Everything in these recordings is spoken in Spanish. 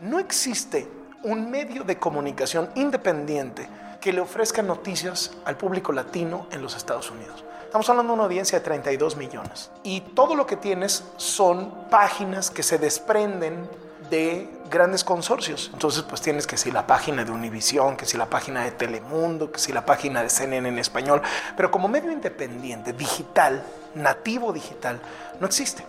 No existe un medio de comunicación independiente que le ofrezca noticias al público latino en los Estados Unidos. Estamos hablando de una audiencia de 32 millones. Y todo lo que tienes son páginas que se desprenden de grandes consorcios. Entonces, pues tienes que si la página de Univisión, que si la página de Telemundo, que si la página de CNN en español. Pero como medio independiente, digital, nativo digital, no existe.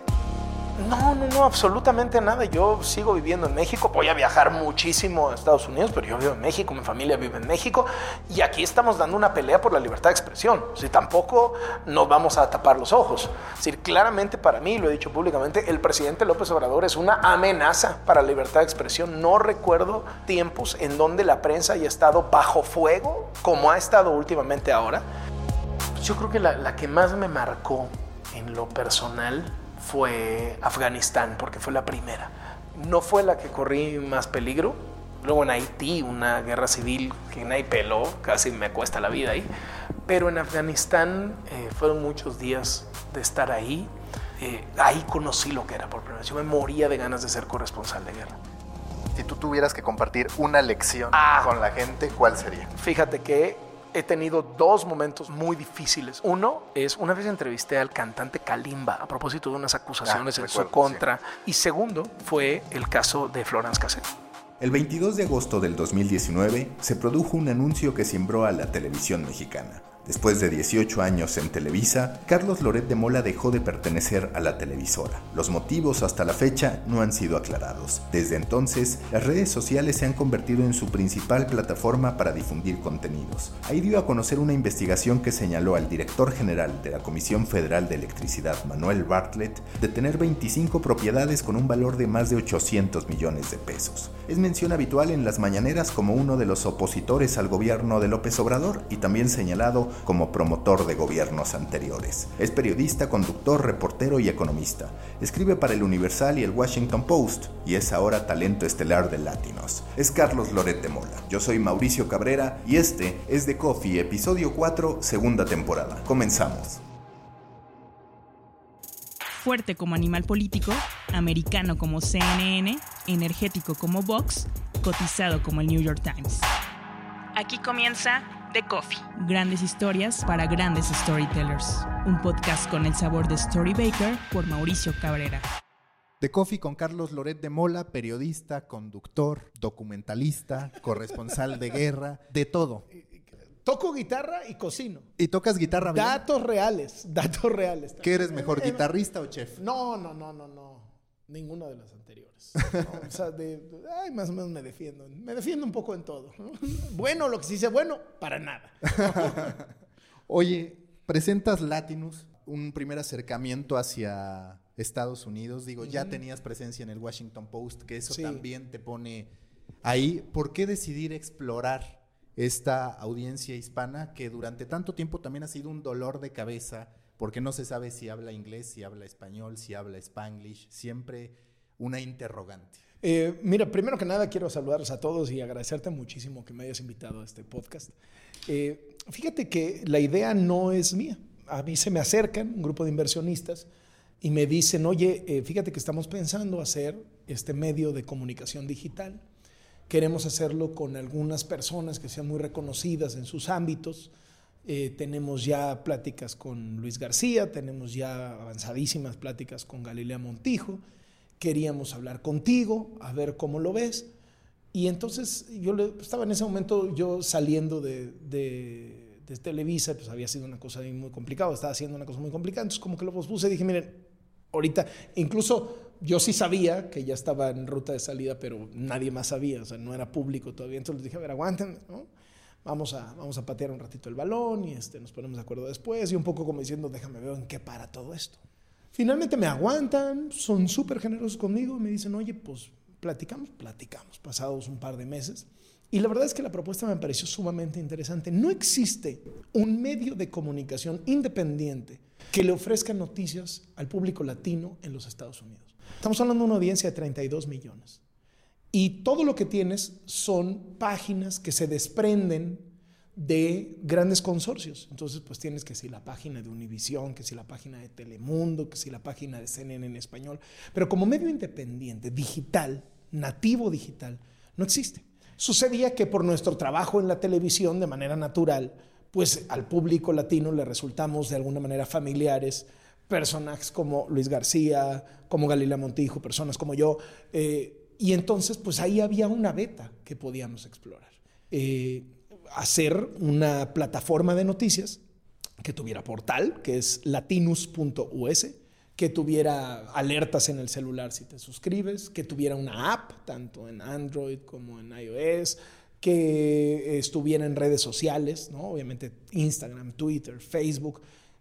No, no, no, absolutamente nada. Yo sigo viviendo en México. Voy a viajar muchísimo a Estados Unidos, pero yo vivo en México, mi familia vive en México. Y aquí estamos dando una pelea por la libertad de expresión. Si tampoco nos vamos a tapar los ojos. Es decir, claramente para mí, lo he dicho públicamente, el presidente López Obrador es una amenaza para la libertad de expresión. No recuerdo tiempos en donde la prensa haya estado bajo fuego como ha estado últimamente ahora. Yo creo que la, la que más me marcó en lo personal fue Afganistán, porque fue la primera. No fue la que corrí más peligro. Luego en Haití, una guerra civil que nadie peló, casi me cuesta la vida ahí. Pero en Afganistán eh, fueron muchos días de estar ahí. Eh, ahí conocí lo que era por primera vez. Yo me moría de ganas de ser corresponsal de guerra. Si tú tuvieras que compartir una lección Ah. con la gente, ¿cuál sería? Fíjate que he tenido dos momentos muy difíciles. Uno es una vez entrevisté al cantante Kalimba a propósito de unas acusaciones Ah, en su contra. Y segundo fue el caso de Florence Cassell. El 22 de agosto del 2019 se produjo un anuncio que cimbró a la televisión mexicana. Después de 18 años en Televisa, Carlos Loret de Mola dejó de pertenecer a la televisora. Los motivos hasta la fecha no han sido aclarados. Desde entonces, las redes sociales se han convertido en su principal plataforma para difundir contenidos. Ahí dio a conocer una investigación que señaló al director general de la Comisión Federal de Electricidad, Manuel Bartlett, de tener 25 propiedades con un valor de más de 800 millones de pesos. Es mención habitual en las mañaneras como uno de los opositores al gobierno de López Obrador y también señalado como promotor de gobiernos anteriores. Es periodista, conductor, reportero y economista. Escribe para el Universal y el Washington Post y es ahora talento estelar de Latinos. Es Carlos Loret de Mola. Yo soy Mauricio Cabrera y este es The Coffee, episodio 4, segunda temporada. Comenzamos. Fuerte como animal político, americano como CNN, energético como Vox, cotizado como el New York Times. Aquí comienza The Coffee. Grandes historias para grandes storytellers. Un podcast con el sabor de Storybaker por Mauricio Cabrera. The Coffee con Carlos Loret de Mola, periodista, conductor, documentalista, corresponsal de guerra, de todo. Toco guitarra y cocino. ¿Y tocas guitarra bien? Datos reales, datos reales. ¿Qué eres mejor, guitarrista o chef? No, no, no, no, no. Ninguna de las anteriores. ¿no? O sea, de, ay, más o menos me defiendo. Me defiendo un poco en todo. ¿no? Bueno, lo que se dice bueno, para nada. Oye, presentas Latinus, un primer acercamiento hacia Estados Unidos. Digo, ya tenías presencia en el Washington Post, que eso Sí. también te pone ahí. ¿Por qué decidir explorar esta audiencia hispana que durante tanto tiempo también ha sido un dolor de cabeza? Porque no se sabe si habla inglés, si habla español, si habla spanglish. Siempre una interrogante. Eh, mira, primero que nada quiero saludarlos a todos y agradecerte muchísimo que me hayas invitado a este podcast. Eh, fíjate que la idea no es mía. A mí se me acercan un grupo de inversionistas y me dicen, oye, eh, fíjate que estamos pensando hacer este medio de comunicación digital. Queremos hacerlo con algunas personas que sean muy reconocidas en sus ámbitos. Eh, tenemos ya pláticas con Luis García, tenemos ya avanzadísimas pláticas con Galilea Montijo. Queríamos hablar contigo, a ver cómo lo ves. Y entonces yo le- estaba en ese momento yo saliendo de, de, de Televisa, pues había sido una cosa muy complicada, estaba haciendo una cosa muy complicada, entonces como que lo pospuse dije, miren, ahorita, incluso yo sí sabía que ya estaba en ruta de salida, pero nadie más sabía, o sea, no era público todavía, entonces les dije, a ver, aguanten, ¿no? Vamos a, vamos a patear un ratito el balón y este, nos ponemos de acuerdo después y un poco como diciendo, déjame ver en qué para todo esto. Finalmente me aguantan, son súper generosos conmigo, me dicen, oye, pues platicamos, platicamos, pasados un par de meses. Y la verdad es que la propuesta me pareció sumamente interesante. No existe un medio de comunicación independiente que le ofrezca noticias al público latino en los Estados Unidos. Estamos hablando de una audiencia de 32 millones. Y todo lo que tienes son páginas que se desprenden de grandes consorcios. Entonces, pues tienes que si la página de Univisión, que si la página de Telemundo, que si la página de CNN en español. Pero como medio independiente, digital, nativo digital, no existe. Sucedía que por nuestro trabajo en la televisión de manera natural, pues al público latino le resultamos de alguna manera familiares, personajes como Luis García, como Galila Montijo, personas como yo, eh, y entonces pues ahí había una beta que podíamos explorar. Eh, hacer una plataforma de noticias que tuviera portal, que es latinus.us, que tuviera alertas en el celular si te suscribes, que tuviera una app, tanto en Android como en iOS, que estuviera en redes sociales, ¿no? obviamente Instagram, Twitter, Facebook,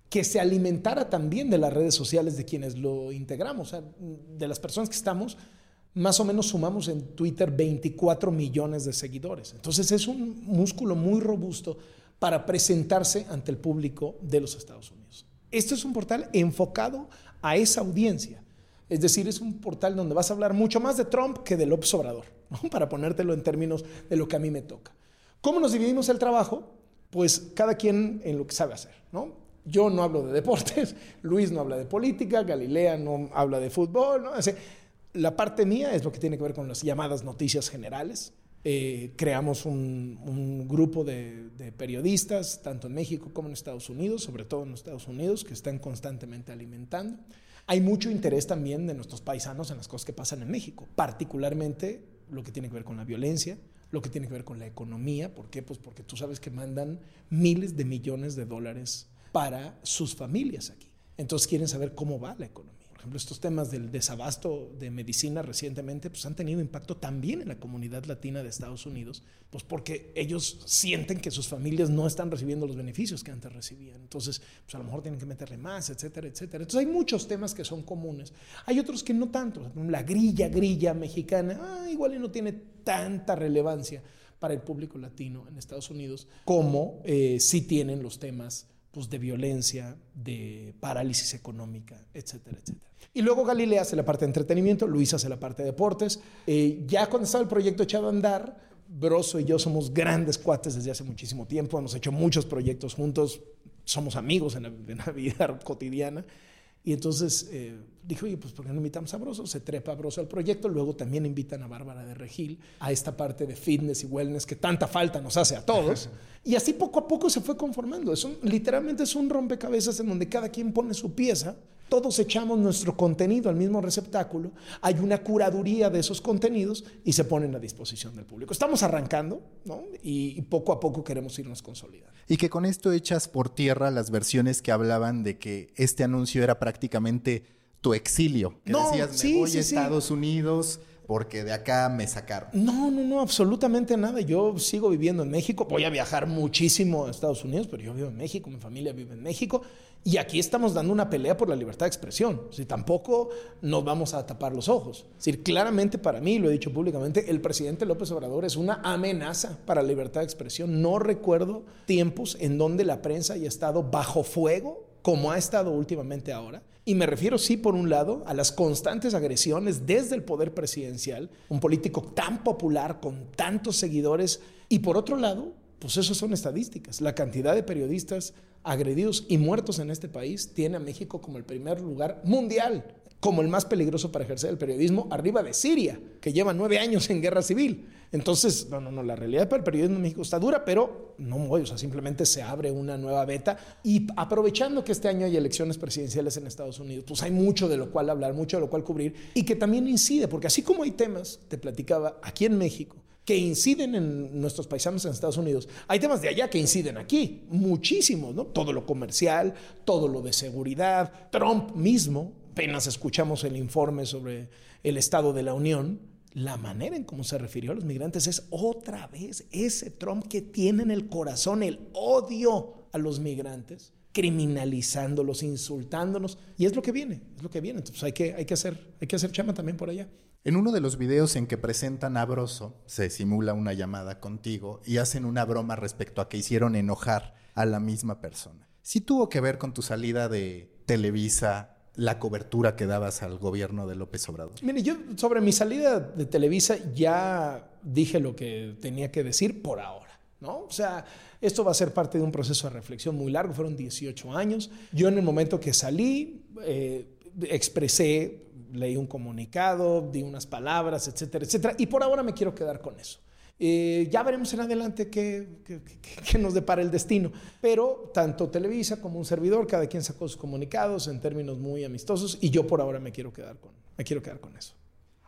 que se alimentara también de las redes sociales de quienes lo integramos, de las personas que estamos, más o menos sumamos en Twitter 24 millones de seguidores. Entonces es un músculo muy robusto para presentarse ante el público de los Estados Unidos. Este es un portal enfocado a esa audiencia. Es decir, es un portal donde vas a hablar mucho más de Trump que de López Obrador, para ponértelo en términos de lo que a mí me toca. ¿Cómo nos dividimos el trabajo? Pues cada quien en lo que sabe hacer. ¿no? Yo no hablo de deportes, Luis no habla de política, Galilea no habla de fútbol. ¿no? La parte mía es lo que tiene que ver con las llamadas noticias generales. Eh, creamos un, grupo de, periodistas, tanto en México como en Estados Unidos, sobre todo en Estados Unidos, que están constantemente alimentando. Hay mucho interés también de nuestros paisanos en las cosas que pasan en México, particularmente lo que tiene que ver con la violencia, lo que tiene que ver con la economía. ¿Por qué? Pues porque tú sabes que mandan miles de millones de dólares para sus familias aquí. Entonces quieren saber cómo va la economía ejemplo, estos temas del desabasto de medicina recientemente, pues han tenido impacto también en la comunidad latina de Estados Unidos, pues porque ellos sienten que sus familias no están recibiendo los beneficios que antes recibían. Entonces, pues a lo mejor tienen que meterle más, etcétera, etcétera. Entonces hay muchos temas que son comunes. Hay otros que no tanto. La grilla, grilla mexicana, ah, igual no tiene tanta relevancia para el público latino en Estados Unidos como eh, sí tienen los temas de violencia, de parálisis económica, etcétera, etcétera. Y luego Galilea hace la parte de entretenimiento, Luis hace la parte de deportes. Eh, ya cuando estaba el proyecto echado a andar, Broso y yo somos grandes cuates desde hace muchísimo tiempo, hemos hecho muchos proyectos juntos, somos amigos en la, vida cotidiana. Y entonces eh, dijo, oye, pues ¿por qué no invitamos a Broso? Se trepa a Broso al proyecto, luego también invitan a Bárbara de Regil a esta parte de fitness y wellness que tanta falta nos hace a todos. y así poco a poco se fue conformando. Es literalmente es un rompecabezas en donde cada quien pone su pieza todos echamos nuestro contenido al mismo receptáculo, hay una curaduría de esos contenidos y se ponen a disposición del público. Estamos arrancando ¿no? y, poco a poco queremos irnos consolidando. Y que con esto echas por tierra las versiones que hablaban de que este anuncio era prácticamente tu exilio. Que no, decías, me voy a Estados Unidos porque de acá me sacaron. No, no, no, absolutamente nada. Yo sigo viviendo en México. Voy a viajar muchísimo a Estados Unidos, pero yo vivo en México, mi familia vive en México. Y aquí estamos dando una pelea por la libertad de expresión. Si tampoco nos vamos a tapar los ojos. Es decir, claramente para mí, lo he dicho públicamente, el presidente López Obrador es una amenaza para la libertad de expresión. No recuerdo tiempos en donde la prensa haya estado bajo fuego como ha estado últimamente ahora. Y me refiero, sí, por un lado, a las constantes agresiones desde el poder presidencial, un político tan popular, con tantos seguidores, y por otro lado, pues eso son estadísticas. La cantidad de periodistas agredidos y muertos en este país tiene a México como el primer lugar mundial, como el más peligroso para ejercer el periodismo, arriba de Siria, que lleva nueve años en guerra civil. Entonces, no, no, no, la realidad para el periodismo en México está dura, pero no voy, o sea, simplemente se abre una nueva beta y aprovechando que este año hay elecciones presidenciales en Estados Unidos, pues hay mucho de lo cual hablar, mucho de lo cual cubrir y que también incide, porque así como hay temas, te platicaba, aquí en México, que inciden en nuestros paisanos en Estados Unidos. Hay temas de allá que inciden aquí, muchísimos, ¿no? Todo lo comercial, todo lo de seguridad, Trump mismo, apenas escuchamos el informe sobre el estado de la Unión, la manera en cómo se refirió a los migrantes es otra vez ese Trump que tiene en el corazón el odio a los migrantes, criminalizándolos, insultándonos, y es lo que viene, es lo que viene. Entonces hay que, hay que, hacer, hay que hacer chama también por allá. En uno de los videos en que presentan a Broso, se simula una llamada contigo y hacen una broma respecto a que hicieron enojar a la misma persona. ¿Sí tuvo que ver con tu salida de Televisa, la cobertura que dabas al gobierno de López Obrador? Mire, yo sobre mi salida de Televisa ya dije lo que tenía que decir por ahora, ¿no? O sea, esto va a ser parte de un proceso de reflexión muy largo, fueron 18 años. Yo en el momento que salí, eh, expresé leí un comunicado, di unas palabras, etcétera, etcétera. Y por ahora me quiero quedar con eso. Eh, ya veremos en adelante qué, qué, nos depara el destino. Pero tanto Televisa como un servidor, cada quien sacó sus comunicados en términos muy amistosos y yo por ahora me quiero quedar con, me quiero quedar con eso.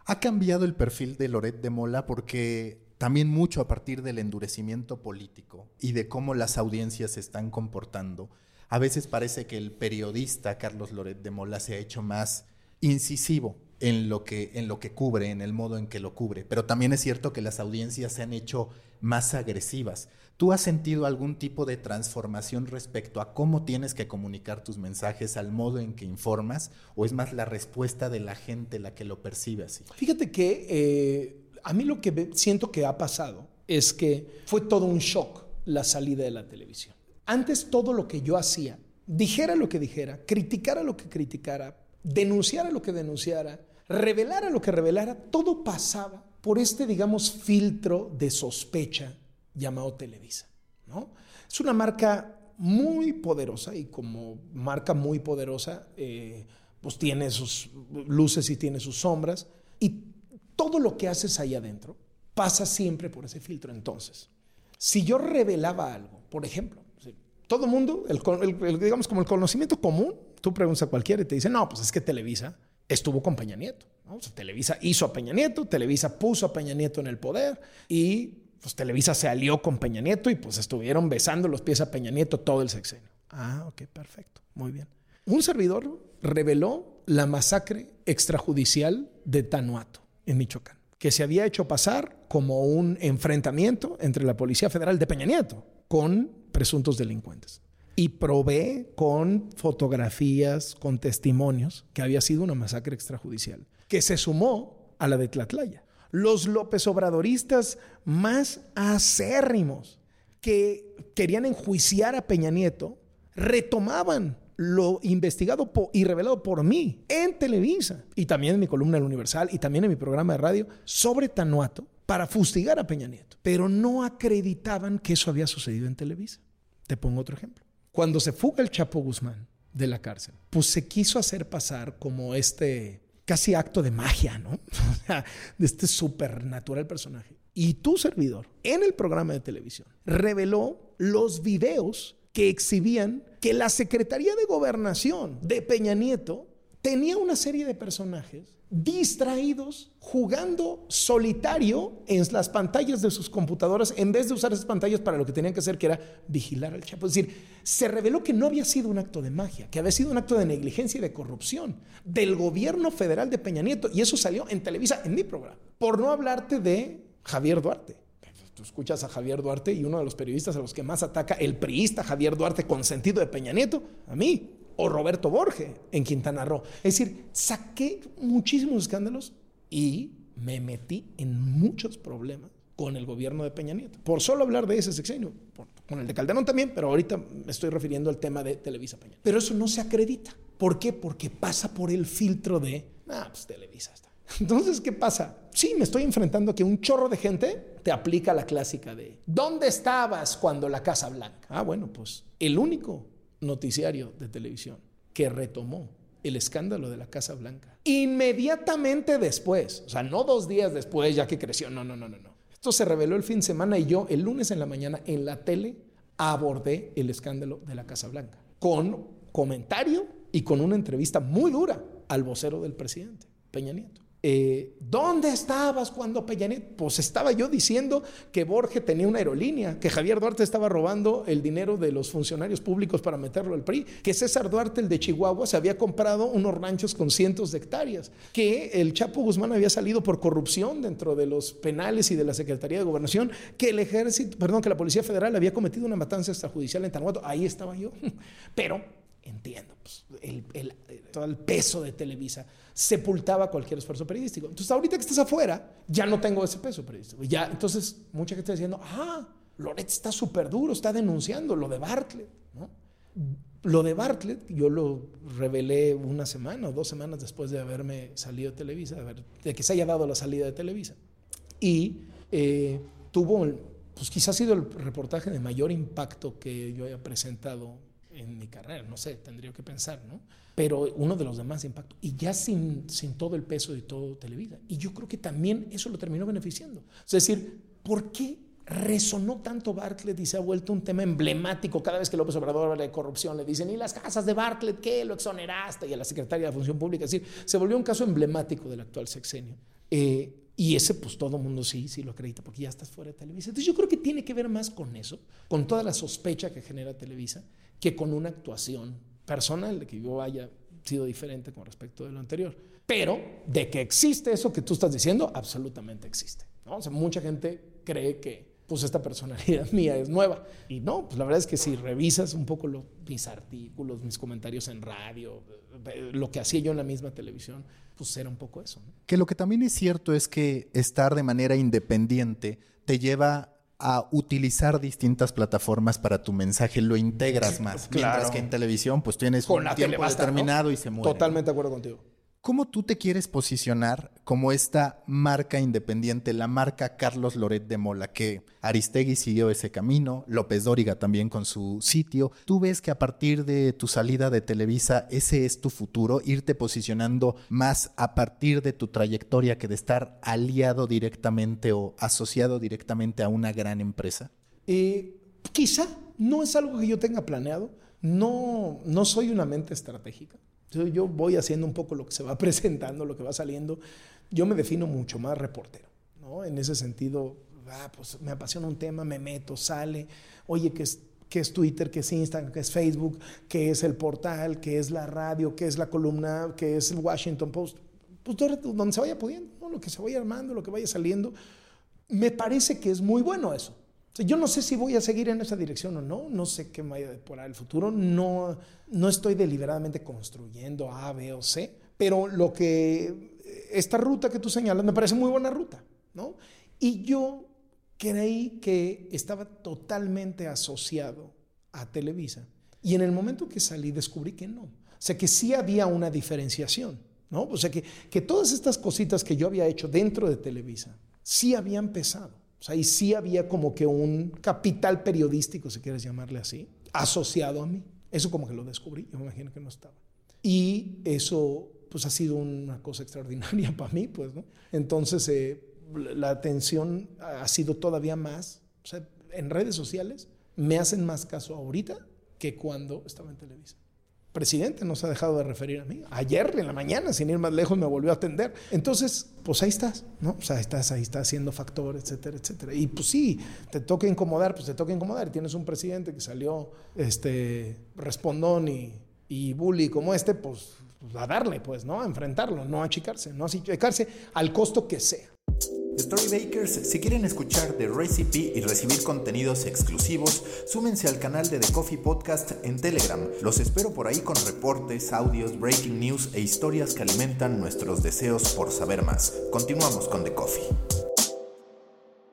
Ha cambiado el perfil de Loret de Mola porque también mucho a partir del endurecimiento político y de cómo las audiencias se están comportando. A veces parece que el periodista Carlos Loret de Mola se ha hecho más incisivo en lo que en lo que cubre, en el modo en que lo cubre, pero también es cierto que las audiencias se han hecho más agresivas. ¿Tú has sentido algún tipo de transformación respecto a cómo tienes que comunicar tus mensajes, al modo en que informas, o es más la respuesta de la gente la que lo percibe así? Fíjate que eh, a mí lo que siento que ha pasado es que fue todo un shock la salida de la televisión. Antes todo lo que yo hacía, dijera lo que dijera, criticara lo que criticara, denunciara lo que denunciara, revelara lo que revelara, todo pasaba por este, digamos, filtro de sospecha llamado Televisa. ¿no? Es una marca muy poderosa y como marca muy poderosa, eh, pues tiene sus luces y tiene sus sombras y todo lo que haces ahí adentro pasa siempre por ese filtro. Entonces, si yo revelaba algo, por ejemplo, todo el mundo, digamos como el conocimiento común, tú preguntas a cualquiera y te dice, no, pues es que Televisa estuvo con Peña Nieto. Televisa hizo a Peña Nieto, Televisa puso a Peña Nieto en el poder y pues Televisa se alió con Peña Nieto y pues estuvieron besando los pies a Peña Nieto todo el sexenio. Ah, ok, perfecto, muy bien. Un servidor reveló la masacre extrajudicial de Tanuato en Michoacán, que se había hecho pasar como un enfrentamiento entre la Policía Federal de Peña Nieto con presuntos delincuentes y probé con fotografías, con testimonios, que había sido una masacre extrajudicial, que se sumó a la de Tlatlaya. Los López Obradoristas más acérrimos que querían enjuiciar a Peña Nieto retomaban lo investigado y revelado por mí en Televisa y también en mi columna El Universal y también en mi programa de radio sobre Tanuato para fustigar a Peña Nieto, pero no acreditaban que eso había sucedido en Televisa. Te pongo otro ejemplo. Cuando se fuga el Chapo Guzmán de la cárcel, pues se quiso hacer pasar como este casi acto de magia, ¿no? De este supernatural personaje. Y tu servidor, en el programa de televisión, reveló los videos que exhibían que la Secretaría de Gobernación de Peña Nieto tenía una serie de personajes distraídos jugando solitario en las pantallas de sus computadoras en vez de usar esas pantallas para lo que tenían que hacer, que era vigilar al Chapo. Es decir, se reveló que no había sido un acto de magia, que había sido un acto de negligencia y de corrupción del gobierno federal de Peña Nieto. Y eso salió en Televisa, en mi programa. Por no hablarte de Javier Duarte. Tú escuchas a Javier Duarte y uno de los periodistas a los que más ataca, el priista Javier Duarte, con sentido de Peña Nieto, a mí, o Roberto Borge en Quintana Roo. Es decir, saqué muchísimos escándalos y me metí en muchos problemas con el gobierno de Peña Nieto. Por solo hablar de ese sexenio, con el de Calderón también, pero ahorita me estoy refiriendo al tema de Televisa Peña. Pero eso no se acredita. ¿Por qué? Porque pasa por el filtro de, ah, pues Televisa está. Entonces, ¿qué pasa? Sí, me estoy enfrentando a que un chorro de gente te aplica la clásica de, ¿dónde estabas cuando la Casa Blanca? Ah, bueno, pues el único noticiario de televisión que retomó el escándalo de la Casa Blanca. Inmediatamente después, o sea, no dos días después ya que creció, no, no, no, no, no. Esto se reveló el fin de semana y yo el lunes en la mañana en la tele abordé el escándalo de la Casa Blanca con comentario y con una entrevista muy dura al vocero del presidente, Peña Nieto. Eh, ¿Dónde estabas cuando Peñanet? Pues estaba yo diciendo que Borges tenía una aerolínea, que Javier Duarte estaba robando el dinero de los funcionarios públicos para meterlo al PRI, que César Duarte, el de Chihuahua, se había comprado unos ranchos con cientos de hectáreas, que el Chapo Guzmán había salido por corrupción dentro de los penales y de la Secretaría de Gobernación, que el ejército, perdón, que la Policía Federal había cometido una matanza extrajudicial en Tanahuato. Ahí estaba yo. Pero entiendo, pues, el, todo el peso de Televisa sepultaba cualquier esfuerzo periodístico. Entonces, ahorita que estás afuera, ya no tengo ese peso periodístico. Ya, entonces, mucha gente está diciendo, ah, Loret está súper duro, está denunciando lo de Bartlett. ¿no? Lo de Bartlett, yo lo revelé una semana o dos semanas después de haberme salido de Televisa, de, que se haya dado la salida de Televisa. Y eh, tuvo, pues quizás ha sido el reportaje de mayor impacto que yo haya presentado en mi carrera, no sé, tendría que pensar, ¿no? Pero uno de los demás impacto. Y ya sin, sin todo el peso de todo Televisa. Y yo creo que también eso lo terminó beneficiando. Es decir, ¿por qué resonó tanto Bartlett y se ha vuelto un tema emblemático cada vez que López Obrador habla de corrupción? Le dicen, ¿y las casas de Bartlett qué? Lo exoneraste. Y a la secretaria de Función Pública. Es decir, se volvió un caso emblemático del actual sexenio. Eh, y ese, pues todo mundo sí, sí lo acredita, porque ya estás fuera de Televisa. Entonces yo creo que tiene que ver más con eso, con toda la sospecha que genera Televisa, que con una actuación personal de que yo haya sido diferente con respecto de lo anterior. Pero de que existe eso que tú estás diciendo, absolutamente existe. ¿no? O sea, mucha gente cree que pues esta personalidad mía es nueva. Y no, pues la verdad es que si revisas un poco mis artículos, mis comentarios en radio, lo que hacía yo en la misma televisión, pues era un poco eso. Que lo que también es cierto es que estar de manera independiente te lleva a utilizar distintas plataformas para tu mensaje, lo integras más. Claro. Mientras que en televisión, pues tienes un tiempo determinado y se muere. Totalmente de acuerdo contigo. ¿Cómo tú te quieres posicionar como esta marca independiente, la marca Carlos Loret de Mola, que Aristegui siguió ese camino, López Dóriga también con su sitio? ¿Tú ves que a partir de tu salida de Televisa ese es tu futuro, irte posicionando más a partir de tu trayectoria que de estar aliado directamente o asociado directamente a una gran empresa? Eh, quizá no es algo que yo tenga planeado, no, no soy una mente estratégica. Yo voy haciendo un poco lo que se va presentando, lo que va saliendo. Yo me defino mucho más reportero, ¿no? En ese sentido, ah, pues me apasiona un tema, me meto, sale, oye, ¿qué es, qué es Twitter, qué es Instagram, qué es Facebook, qué es el portal, qué es la radio, qué es la columna, qué es el Washington Post? Pues donde se vaya pudiendo, ¿no? lo que se vaya armando, lo que vaya saliendo. Me parece que es muy bueno eso. Yo no sé si voy a seguir en esa dirección o no, no sé qué me vaya a deparar el futuro, no, no estoy deliberadamente construyendo A, B o C, pero lo que, esta ruta que tú señalas me parece muy buena ruta, ¿no? Y yo creí que estaba totalmente asociado a Televisa y en el momento que salí descubrí que no, o sea que sí había una diferenciación, ¿no? O sea que, que todas estas cositas que yo había hecho dentro de Televisa sí habían pesado. O sea, y sí había como que un capital periodístico, si quieres llamarle así, asociado a mí. Eso como que lo descubrí, yo me imagino que no estaba. Y eso pues ha sido una cosa extraordinaria para mí, pues, ¿no? Entonces, eh, la atención ha sido todavía más, o sea, en redes sociales me hacen más caso ahorita que cuando estaba en Televisa presidente no se ha dejado de referir a mí. Ayer en la mañana, sin ir más lejos, me volvió a atender. Entonces, pues ahí estás, ¿no? O sea, estás, ahí estás haciendo factor, etcétera, etcétera. Y pues sí, te toca incomodar, pues te toca incomodar. Tienes un presidente que salió este, respondón y, y bully como este, pues, pues a darle, pues, ¿no? A enfrentarlo, no a achicarse, no a achicarse al costo que sea. Storybakers, si quieren escuchar The Recipe y recibir contenidos exclusivos, súmense al canal de The Coffee Podcast en Telegram. Los espero por ahí con reportes, audios, breaking news e historias que alimentan nuestros deseos por saber más. Continuamos con The Coffee.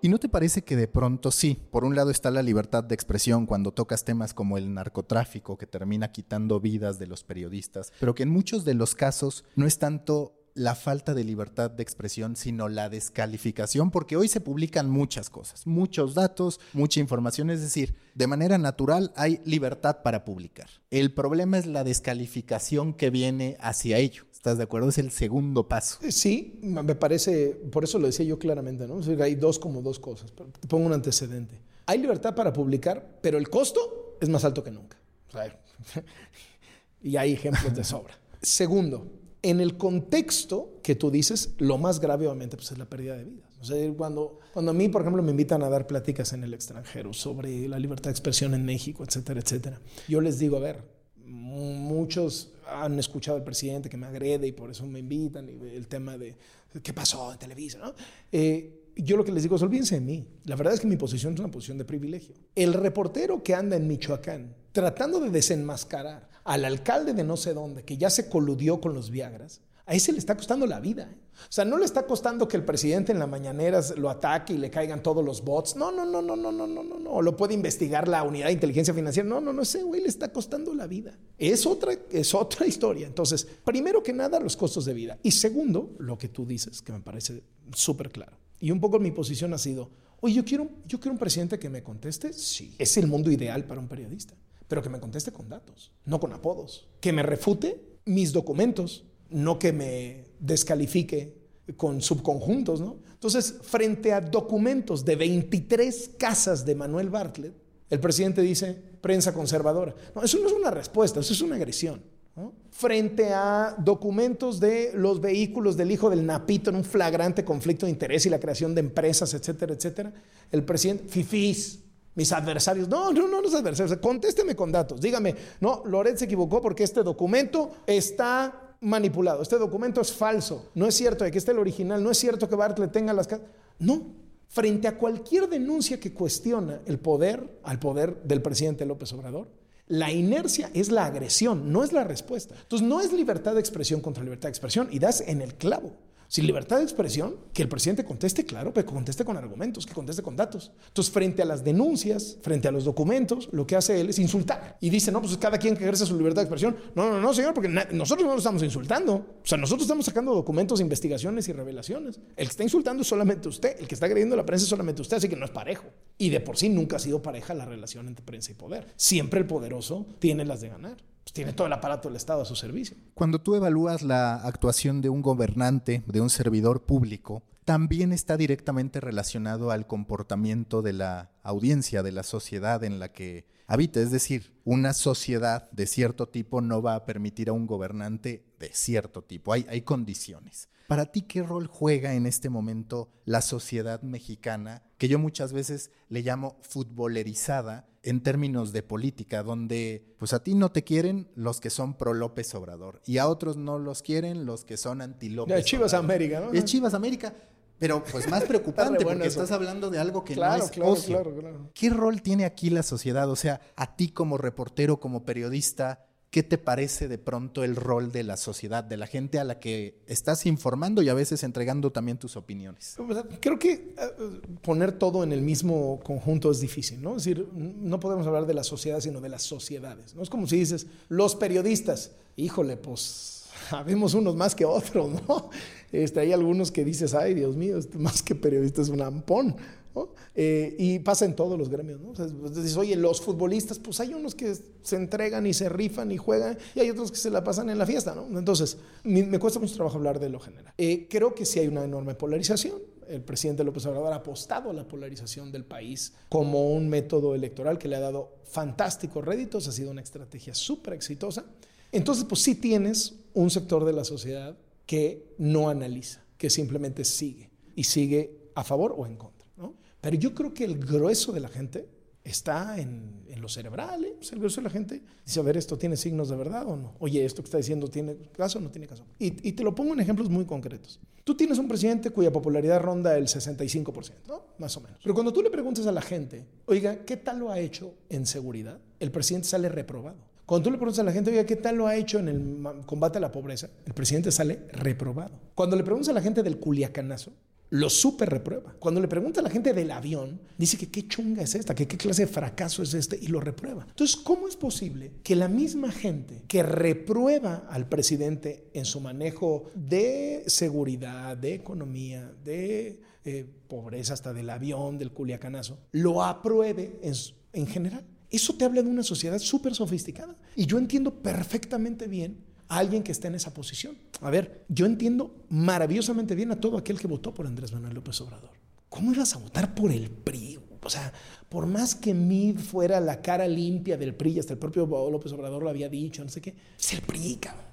¿Y no te parece que de pronto sí, por un lado está la libertad de expresión cuando tocas temas como el narcotráfico que termina quitando vidas de los periodistas, pero que en muchos de los casos no es tanto la falta de libertad de expresión, sino la descalificación, porque hoy se publican muchas cosas, muchos datos, mucha información, es decir, de manera natural hay libertad para publicar. El problema es la descalificación que viene hacia ello. ¿Estás de acuerdo? Es el segundo paso. Sí, me parece, por eso lo decía yo claramente, ¿no? hay dos como dos cosas. Te pongo un antecedente. Hay libertad para publicar, pero el costo es más alto que nunca. y hay ejemplos de sobra. Segundo, en el contexto que tú dices, lo más grave obviamente pues, es la pérdida de vidas. O sea, cuando, cuando a mí, por ejemplo, me invitan a dar pláticas en el extranjero sobre la libertad de expresión en México, etcétera, etcétera, yo les digo, a ver, muchos han escuchado al presidente que me agrede y por eso me invitan, y el tema de qué pasó en Televisa, ¿no? Eh, yo lo que les digo es, olvídense de mí. La verdad es que mi posición es una posición de privilegio. El reportero que anda en Michoacán tratando de desenmascarar al alcalde de no sé dónde, que ya se coludió con los Viagras, a ese le está costando la vida. ¿eh? O sea, no le está costando que el presidente en la mañanera lo ataque y le caigan todos los bots. No, no, no, no, no, no, no, no, no. Lo puede investigar la unidad de inteligencia financiera. No, no, no, ese güey le está costando la vida. Es otra, es otra historia. Entonces, primero que nada, los costos de vida. Y segundo, lo que tú dices, que me parece súper claro. Y un poco mi posición ha sido, oye, yo quiero, yo quiero un presidente que me conteste. Sí, es el mundo ideal para un periodista. Pero que me conteste con datos, no con apodos. Que me refute mis documentos, no que me descalifique con subconjuntos, ¿no? Entonces, frente a documentos de 23 casas de Manuel Bartlett, el presidente dice, prensa conservadora. No, eso no es una respuesta, eso es una agresión. Frente a documentos de los vehículos del hijo del Napito en un flagrante conflicto de interés y la creación de empresas, etcétera, etcétera, el presidente, fifís, mis adversarios, no, no, no, los adversarios, contésteme con datos, dígame, no, Loret se equivocó porque este documento está manipulado, este documento es falso, no es cierto. De que esté el original, no es cierto que Bartlett tenga las... No, frente a cualquier denuncia que cuestiona el poder, al poder del presidente López Obrador, la inercia es la agresión, no es la respuesta. Entonces no es libertad de expresión contra libertad de expresión y das en el clavo. Sin libertad de expresión, que el presidente conteste, claro, pero conteste con argumentos, que conteste con datos. Entonces, frente a las denuncias, frente a los documentos, lo que hace él es insultar. Y dice, no, pues cada quien que ejerce su libertad de expresión. No, no, no, señor, porque nosotros no lo estamos insultando. O sea, nosotros estamos sacando documentos, investigaciones y revelaciones. El que está insultando es solamente usted. El que está agrediendo la prensa es solamente usted, así que no es parejo. Y de por sí nunca ha sido pareja la relación entre prensa y poder. Siempre el poderoso tiene las de ganar. Pues, tiene todo el aparato del Estado a su servicio. Cuando tú evalúas la actuación de un gobernante, de un servidor público, también está directamente relacionado al comportamiento de la audiencia, de la sociedad en la que habita. Es decir, una sociedad de cierto tipo no va a permitir a un gobernante de cierto tipo. Hay, hay condiciones. Para ti, ¿qué rol juega en este momento la sociedad mexicana, que yo muchas veces le llamo futbolerizada en términos de política, donde pues a ti no te quieren los que son pro López Obrador y a otros no los quieren los que son anti López. Chivas América, ¿no? Es Chivas América. Pero pues más preocupante porque estás hablando de algo que no es claro, Claro, claro. ¿Qué rol tiene aquí la sociedad? O sea, a ti como reportero, como periodista, ¿Qué te parece de pronto el rol de la sociedad, de la gente a la que estás informando y a veces entregando también tus opiniones? Creo que eh, poner todo en el mismo conjunto es difícil, ¿no? Es decir, no podemos hablar de la sociedad, sino de las sociedades. No es como si dices, los periodistas, híjole, pues habemos unos más que otros, ¿no? Este, hay algunos que dices, ay, Dios mío, más que periodista es un ampón. Eh, y pasa en todos los gremios, ¿no? dices, oye, los futbolistas, pues hay unos que se entregan y se rifan y juegan, y hay otros que se la pasan en la fiesta, ¿no? Entonces, me, cuesta mucho trabajo hablar de lo general. Eh, creo que sí hay una enorme polarización. El presidente López Obrador ha apostado a la polarización del país como un método electoral que le ha dado fantásticos réditos, ha sido una estrategia súper exitosa. Entonces, pues sí tienes un sector de la sociedad que no analiza, que simplemente sigue y sigue a favor o en contra. Pero yo creo que el grueso de la gente está en, en lo cerebral. ¿eh? el grueso de la gente dice, a ver, ¿esto tiene signos de verdad o no? Oye, ¿esto que está diciendo tiene caso o no tiene caso? Y, y, te lo pongo en ejemplos muy concretos. Tú tienes un presidente cuya popularidad ronda el 65%, ¿no? Más o menos. Pero cuando tú le preguntas a la gente, oiga, ¿qué tal lo ha hecho en seguridad? El presidente sale reprobado. Cuando tú le preguntas a la gente, oiga, ¿qué tal lo ha hecho en el combate a la pobreza? El presidente sale reprobado. Cuando le preguntas a la gente del culiacanazo, lo súper reprueba. Cuando le pregunta a la gente del avión, dice que qué chunga es esta, que qué clase de fracaso es este, y lo reprueba. Entonces, ¿cómo es posible que la misma gente que reprueba al presidente en su manejo de seguridad, de economía, de eh, pobreza, hasta del avión, del culiacanazo, lo apruebe en, en general? Eso te habla de una sociedad súper sofisticada. Y yo entiendo perfectamente bien alguien que esté en esa posición. A ver, yo entiendo maravillosamente bien a todo aquel que votó por Andrés Manuel López Obrador. ¿Cómo ibas a votar por el PRI? O sea, por más que Mid fuera la cara limpia del PRI, hasta el propio López Obrador lo había dicho, no sé qué, es el PRI, cabrón.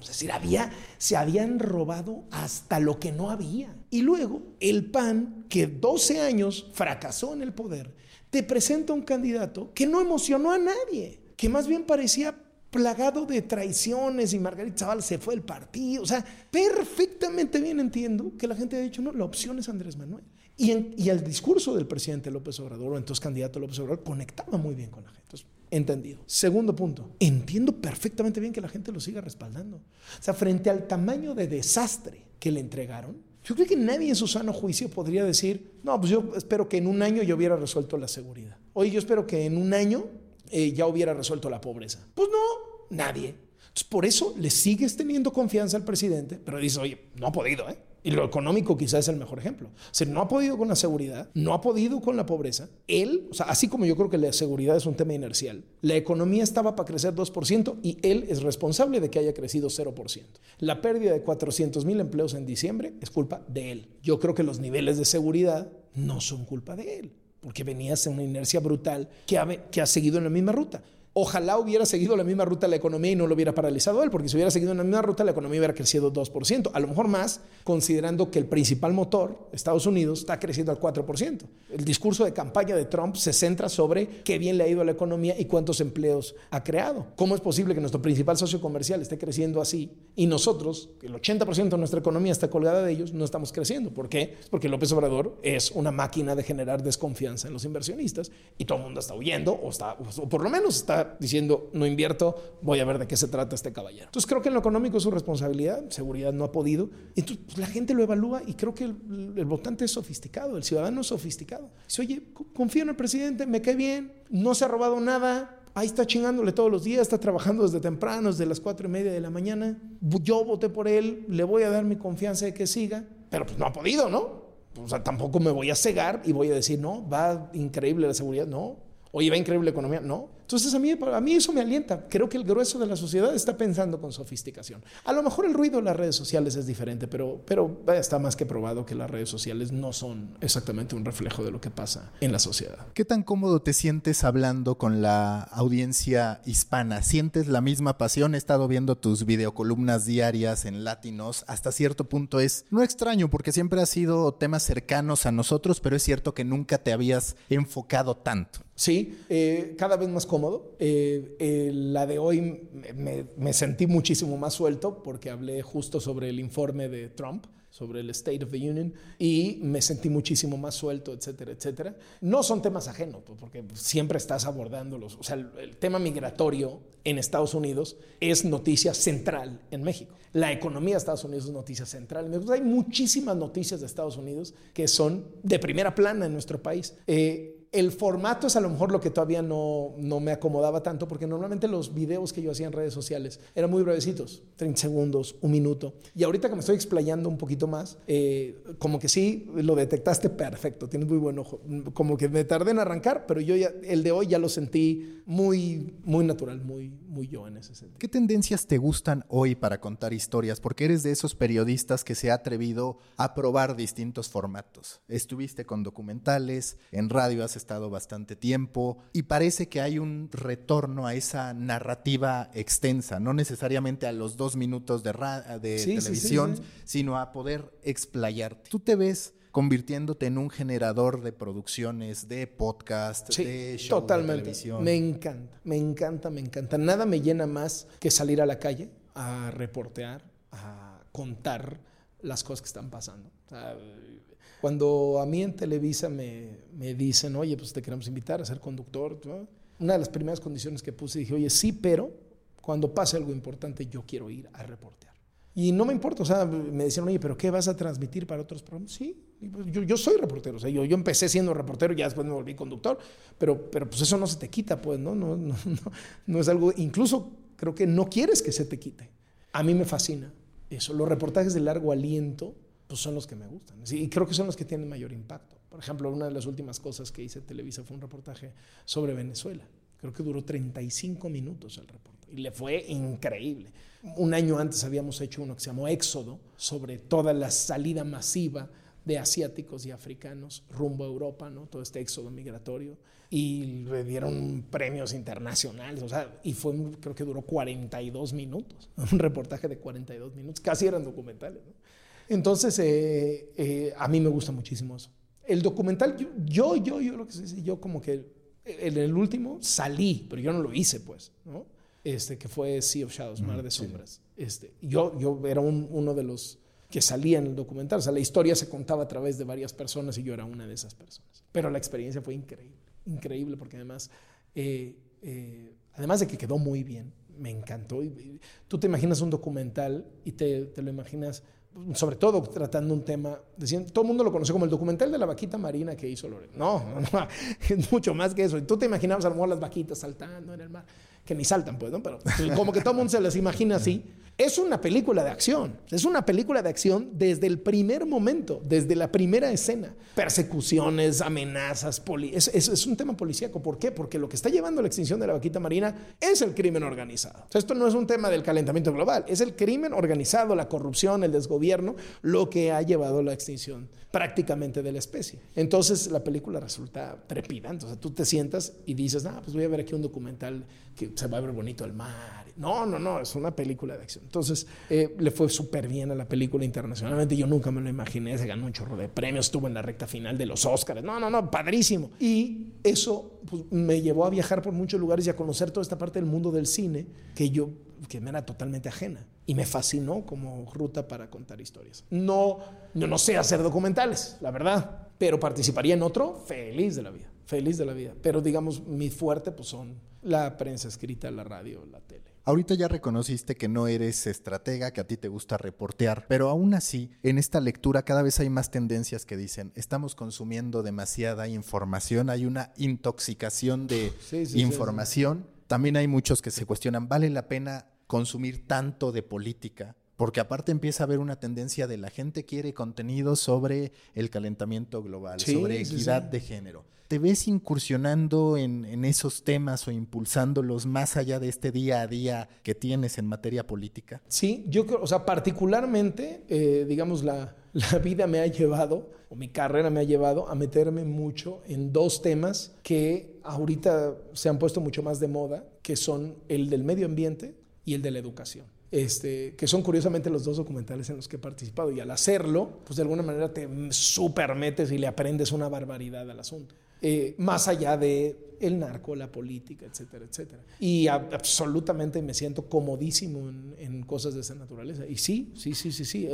Es decir, había, se habían robado hasta lo que no había. Y luego el PAN, que 12 años fracasó en el poder, te presenta un candidato que no emocionó a nadie, que más bien parecía plagado de traiciones y Margarita Zavala se fue del partido. O sea, perfectamente bien entiendo que la gente ha dicho, no, la opción es Andrés Manuel. Y, y el discurso del presidente López Obrador, o entonces candidato López Obrador, conectaba muy bien con la gente. Entonces, entendido. Segundo punto, entiendo perfectamente bien que la gente lo siga respaldando. O sea, frente al tamaño de desastre que le entregaron, yo creo que nadie en su sano juicio podría decir, no, pues yo espero que en un año yo hubiera resuelto la seguridad. Oye, yo espero que en un año eh, ya hubiera resuelto la pobreza. Pues no, nadie. Entonces, por eso le sigues teniendo confianza al presidente, pero dice, oye, no ha podido, ¿eh? Y lo económico quizás es el mejor ejemplo. O sea, no ha podido con la seguridad, no ha podido con la pobreza. Él, o sea, así como yo creo que la seguridad es un tema inercial, la economía estaba para crecer 2% y él es responsable de que haya crecido 0%. La pérdida de 400 mil empleos en diciembre es culpa de él. Yo creo que los niveles de seguridad no son culpa de él, porque venía a una inercia brutal que ha, que ha seguido en la misma ruta. Ojalá hubiera seguido la misma ruta la economía y no lo hubiera paralizado él, porque si hubiera seguido la misma ruta la economía hubiera crecido 2%, a lo mejor más, considerando que el principal motor, Estados Unidos, está creciendo al 4%. El discurso de campaña de Trump se centra sobre qué bien le ha ido a la economía y cuántos empleos ha creado. ¿Cómo es posible que nuestro principal socio comercial esté creciendo así y nosotros, el 80% de nuestra economía está colgada de ellos, no estamos creciendo? ¿Por qué? Porque López Obrador es una máquina de generar desconfianza en los inversionistas y todo el mundo está huyendo o, está, o por lo menos está diciendo, no invierto, voy a ver de qué se trata este caballero. Entonces creo que en lo económico es su responsabilidad, seguridad no ha podido. Entonces pues, la gente lo evalúa y creo que el, votante es sofisticado, el ciudadano es sofisticado. Dice, oye, confío en el presidente, me cae bien, no se ha robado nada, ahí está chingándole todos los días, está trabajando desde temprano, desde las cuatro y media de la mañana. Yo voté por él, le voy a dar mi confianza de que siga, pero pues no ha podido, ¿no? O sea, tampoco me voy a cegar y voy a decir, no, va increíble la seguridad, no. Oye, va increíble la economía, no. Entonces a mí, a mí eso me alienta. Creo que el grueso de la sociedad está pensando con sofisticación. A lo mejor el ruido de las redes sociales es diferente, pero, pero está más que probado que las redes sociales no son exactamente un reflejo de lo que pasa en la sociedad. ¿Qué tan cómodo te sientes hablando con la audiencia hispana? ¿Sientes la misma pasión? He estado viendo tus videocolumnas diarias en Latinos. Hasta cierto punto es no extraño porque siempre ha sido temas cercanos a nosotros, pero es cierto que nunca te habías enfocado tanto. Sí, eh, cada vez más Eh, eh, la de hoy me, sentí muchísimo más suelto porque hablé justo sobre el informe de Trump sobre el State of the Union y me sentí muchísimo más suelto, etcétera, etcétera. No son temas ajenos, pues, porque siempre estás abordándolos. O sea, el, tema migratorio en Estados Unidos es noticia central en México. La economía de Estados Unidos es noticia central. Hay muchísimas noticias de Estados Unidos que son de primera plana en nuestro país. El formato es a lo mejor lo que todavía no, no, me acomodaba tanto, porque normalmente los videos que yo hacía en redes sociales eran muy brevecitos, 30 segundos, un minuto. Y ahorita que me estoy explayando un poquito más, eh, como que sí, lo detectaste perfecto, tienes muy buen ojo. Como que me tardé en arrancar, pero yo ya, el de hoy ya lo sentí muy, muy natural, muy, muy yo en ese sentido. ¿Qué tendencias te gustan hoy para contar historias? Porque eres de esos periodistas que se ha atrevido a probar distintos formatos. Estuviste con documentales, en radio has estado bastante tiempo y parece que hay un retorno a esa narrativa extensa, no necesariamente a los dos minutos de, de televisión, sino a poder explayarte. ¿Tú te ves convirtiéndote en un generador de producciones, de podcast, de show totalmente. de televisión. Me encanta, me encanta, me encanta. Nada me llena más que salir a la calle a reportear, a contar las cosas que están pasando. Cuando a mí en Televisa me, me, dicen, oye, pues te queremos invitar a ser conductor, una de las primeras condiciones que puse dije, oye, sí, pero cuando pase algo importante yo quiero ir a reportear. Y no me importa, o sea, me decían, oye, pero ¿qué vas a transmitir para otros programas? Sí, pues, yo, yo soy reportero, o sea, yo, yo empecé siendo reportero, ya después me volví conductor, pero, pero pues eso no se te quita, pues, ¿no? No, no, no, no es algo, incluso creo que no quieres que se te quite. A mí me fascina eso. Los reportajes de largo aliento, pues son los que me gustan. Y creo que son los que tienen mayor impacto. Por ejemplo, una de las últimas cosas que hice en Televisa fue un reportaje sobre Venezuela. Creo que duró 35 minutos el reporte y le fue increíble. Un año antes habíamos hecho uno que se llamó Éxodo, sobre toda la salida masiva de asiáticos y africanos rumbo a Europa, ¿no? todo este éxodo migratorio, y le dieron premios internacionales, o sea, y fue, creo que duró 42 minutos, un reportaje de 42 minutos, casi eran documentales. Entonces, eh, eh, a mí me gusta muchísimo eso. El documental, yo, yo, yo, lo que sé, yo como que en el último salí, pero yo no lo hice, pues, ¿no? Este, que fue Sea of Shadows, Mar de Sombras. Este, yo, yo era uno de los que salía en el documental. O sea, la historia se contaba a través de varias personas y yo era una de esas personas. Pero la experiencia fue increíble, increíble, porque además, eh, eh, además de que quedó muy bien, me encantó. Tú te imaginas un documental y te, te lo imaginas sobre todo tratando un tema, decían, todo el mundo lo conoce como el documental de la vaquita marina que hizo Loret. No, no, es mucho más que eso. Y tú te imaginabas a lo mejor las vaquitas saltando en el mar, que ni saltan, pues, ¿no? Pero pues, como que todo el mundo se las imagina así. Es una película de acción. Es una película de acción desde el primer momento, desde la primera escena. Persecuciones, amenazas, es, un tema policíaco. ¿Por qué? Porque lo que está llevando a la extinción de la vaquita marina es el crimen organizado. esto no es un tema del calentamiento global, es el crimen organizado, la corrupción, el desgobierno, lo que ha llevado a la extinción prácticamente de la especie. Entonces la película resulta trepidante. O sea, tú te sientas y dices, ah, pues voy a ver aquí un documental que se va a ver bonito el mar no, no, no, es una película de acción. Entonces, eh, le fue súper bien a la película internacionalmente. Yo nunca me lo imaginé. Se ganó un chorro de premios, estuvo en la recta final de los Oscars. No, no, no, padrísimo. Y eso pues, me llevó a viajar por muchos lugares y a conocer toda esta parte del mundo del cine que yo que me era totalmente ajena y me fascinó como ruta para contar historias. No, yo no sé hacer documentales, la verdad, pero participaría en otro feliz de la vida, feliz de la vida. Pero digamos, mi fuerte pues son la prensa escrita, la radio, la tele. Ahorita ya reconociste que no eres estratega, que a ti te gusta reportear, pero aún así, en esta lectura cada vez hay más tendencias que dicen, estamos consumiendo demasiada información, hay una intoxicación de información. También hay muchos que se cuestionan, ¿vale la pena consumir tanto de política? Porque aparte empieza a haber una tendencia de la gente quiere contenido sobre el calentamiento global, sobre equidad de género. ¿Te ves incursionando en, esos temas o impulsándolos más allá de este día a día que tienes en materia política? Sí, yo creo, o sea, particularmente, eh, digamos, la, la vida me ha llevado, o mi carrera me ha llevado a meterme mucho en dos temas que ahorita se han puesto mucho más de moda, que son el del medio ambiente y el de la educación. Este, que son curiosamente los dos documentales en los que he participado. Y al hacerlo, pues de alguna manera te super metes y le aprendes una barbaridad al asunto. Eh, más allá de el narco, la política, etcétera, etcétera. Y absolutamente me siento comodísimo en, cosas de esa naturaleza. Y sí, sí, sí, sí, sí,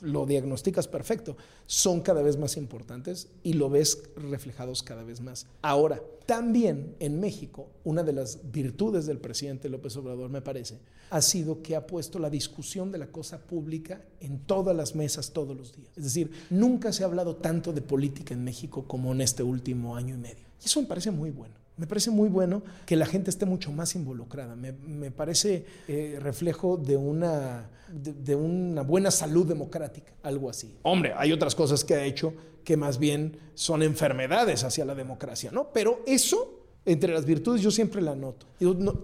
lo diagnosticas perfecto. Son cada vez más importantes y lo ves reflejados cada vez más. Ahora, también en México, una de las virtudes del presidente López Obrador, me parece, ha sido que ha puesto la discusión de la cosa pública en todas las mesas todos los días. Es decir, nunca se ha hablado tanto de política en México como en este último año y medio. Y eso me parece muy bueno. Me parece muy bueno que la gente esté mucho más involucrada. Me, parece eh, reflejo de una, de, una buena salud democrática, algo así. Hombre, hay otras cosas que ha hecho que más bien son enfermedades hacia la democracia, ¿no? Pero eso, entre las virtudes, yo siempre la noto.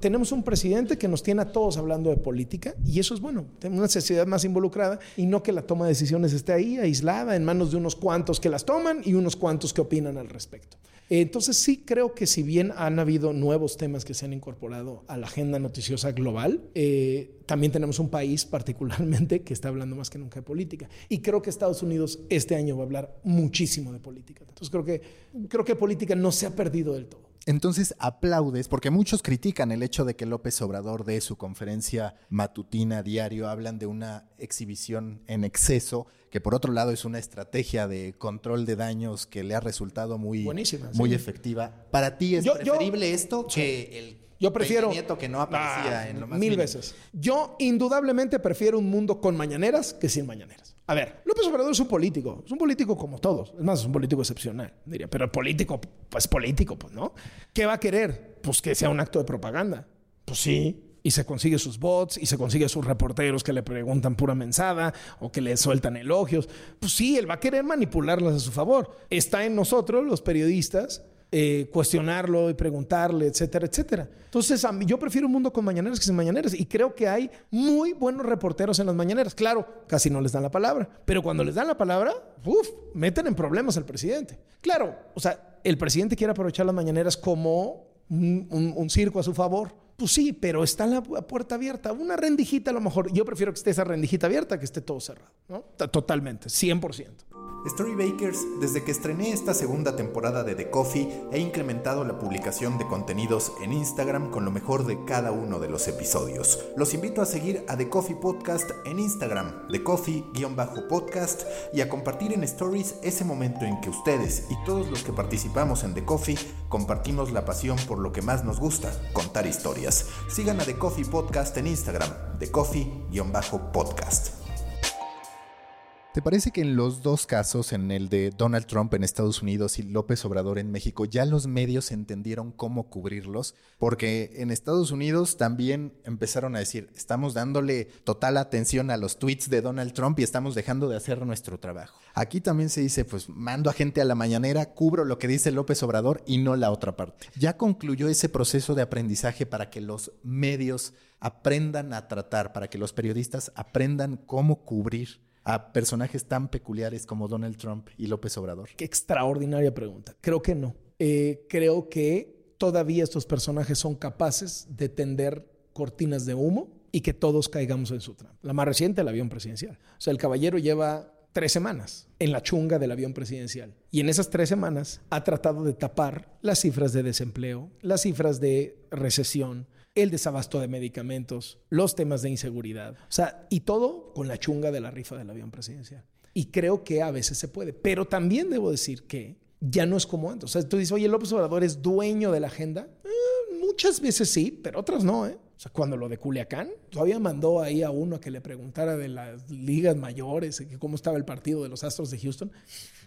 tenemos un presidente que nos tiene a todos hablando de política y eso es bueno. Tenemos una sociedad más involucrada y no que la toma de decisiones esté ahí, aislada, en manos de unos cuantos que las toman y unos cuantos que opinan al respecto. Entonces sí creo que si bien han habido nuevos temas que se han incorporado a la agenda noticiosa global, eh, también tenemos un país particularmente que está hablando más que nunca de política. Y creo que Estados Unidos este año va a hablar muchísimo de política. Entonces creo que, creo que política no se ha perdido del todo. Entonces aplaudes, porque muchos critican el hecho de que López Obrador de su conferencia matutina diario hablan de una exhibición en exceso, que por otro lado es una estrategia de control de daños que le ha resultado muy, muy efectiva. ¿Para ti es preferible esto que el yo prefiero. que no aparecía en lo más Mil veces. Yo indudablemente prefiero un mundo con mañaneras que sin mañaneras. A ver, López Obrador es un político. Es un político como todos. Es más, es un político excepcional, diría. Pero el político, pues político, pues, ¿no? ¿Qué va a querer? Pues que sea un acto de propaganda. Pues sí. Y se consigue sus bots y se consigue sus reporteros que le preguntan pura mensada o que le sueltan elogios. Pues sí, él va a querer manipularlas a su favor. Está en nosotros, los periodistas, eh, cuestionarlo y preguntarle, etcétera, etcétera. Entonces, yo prefiero un mundo con mañaneras que sin mañaneras y creo que hay muy buenos reporteros en las mañaneras. Claro, casi no les dan la palabra, pero cuando les dan la palabra, uff, meten en problemas al presidente. Claro, o sea, el presidente quiere aprovechar las mañaneras como un, circo a su favor. Pues sí, pero está la puerta abierta. Una rendijita a lo mejor. Yo prefiero que esté esa rendijita abierta que esté todo cerrado. ¿no? Totalmente, 100%. Storybakers, desde que estrené esta segunda temporada de The Coffee, he incrementado la publicación de contenidos en Instagram con lo mejor de cada uno de los episodios. Los invito a seguir a The Coffee Podcast en Instagram, The Coffee-podcast, y a compartir en Stories ese momento en que ustedes y todos los que participamos en The Coffee compartimos la pasión por lo que más nos gusta, contar historias. Sigan a The Coffee Podcast en Instagram, The Coffee-podcast. ¿Te parece que en los dos casos, en el de Donald Trump en Estados Unidos y López Obrador en México, ya los medios entendieron cómo cubrirlos? Porque en Estados Unidos también empezaron a decir, estamos dándole total atención a los tweets de Donald Trump y estamos dejando de hacer nuestro trabajo. Aquí también se dice, pues mando a gente a la mañanera, cubro lo que dice López Obrador y no la otra parte. Ya concluyó ese proceso de aprendizaje para que los medios aprendan a tratar, para que los periodistas aprendan cómo cubrir a personajes tan peculiares como Donald Trump y López Obrador? Qué extraordinaria pregunta. Creo que no. Eh, creo que todavía estos personajes son capaces de tender cortinas de humo y que todos caigamos en su trampa. La más reciente, el avión presidencial. O sea, el caballero lleva tres semanas en la chunga del avión presidencial. Y en esas tres semanas ha tratado de tapar las cifras de desempleo, las cifras de recesión, el desabasto de medicamentos, los temas de inseguridad. O sea, y todo con la chunga de la rifa del avión presidencial. Y creo que a veces se puede. Pero también debo decir que ya no es como antes. O sea, tú dices, oye, López Obrador es dueño de la agenda. Eh, muchas veces sí, pero otras no, ¿eh? O sea, cuando lo de Culiacán, todavía mandó ahí a uno a que le preguntara de las ligas mayores, cómo estaba el partido de los Astros de Houston.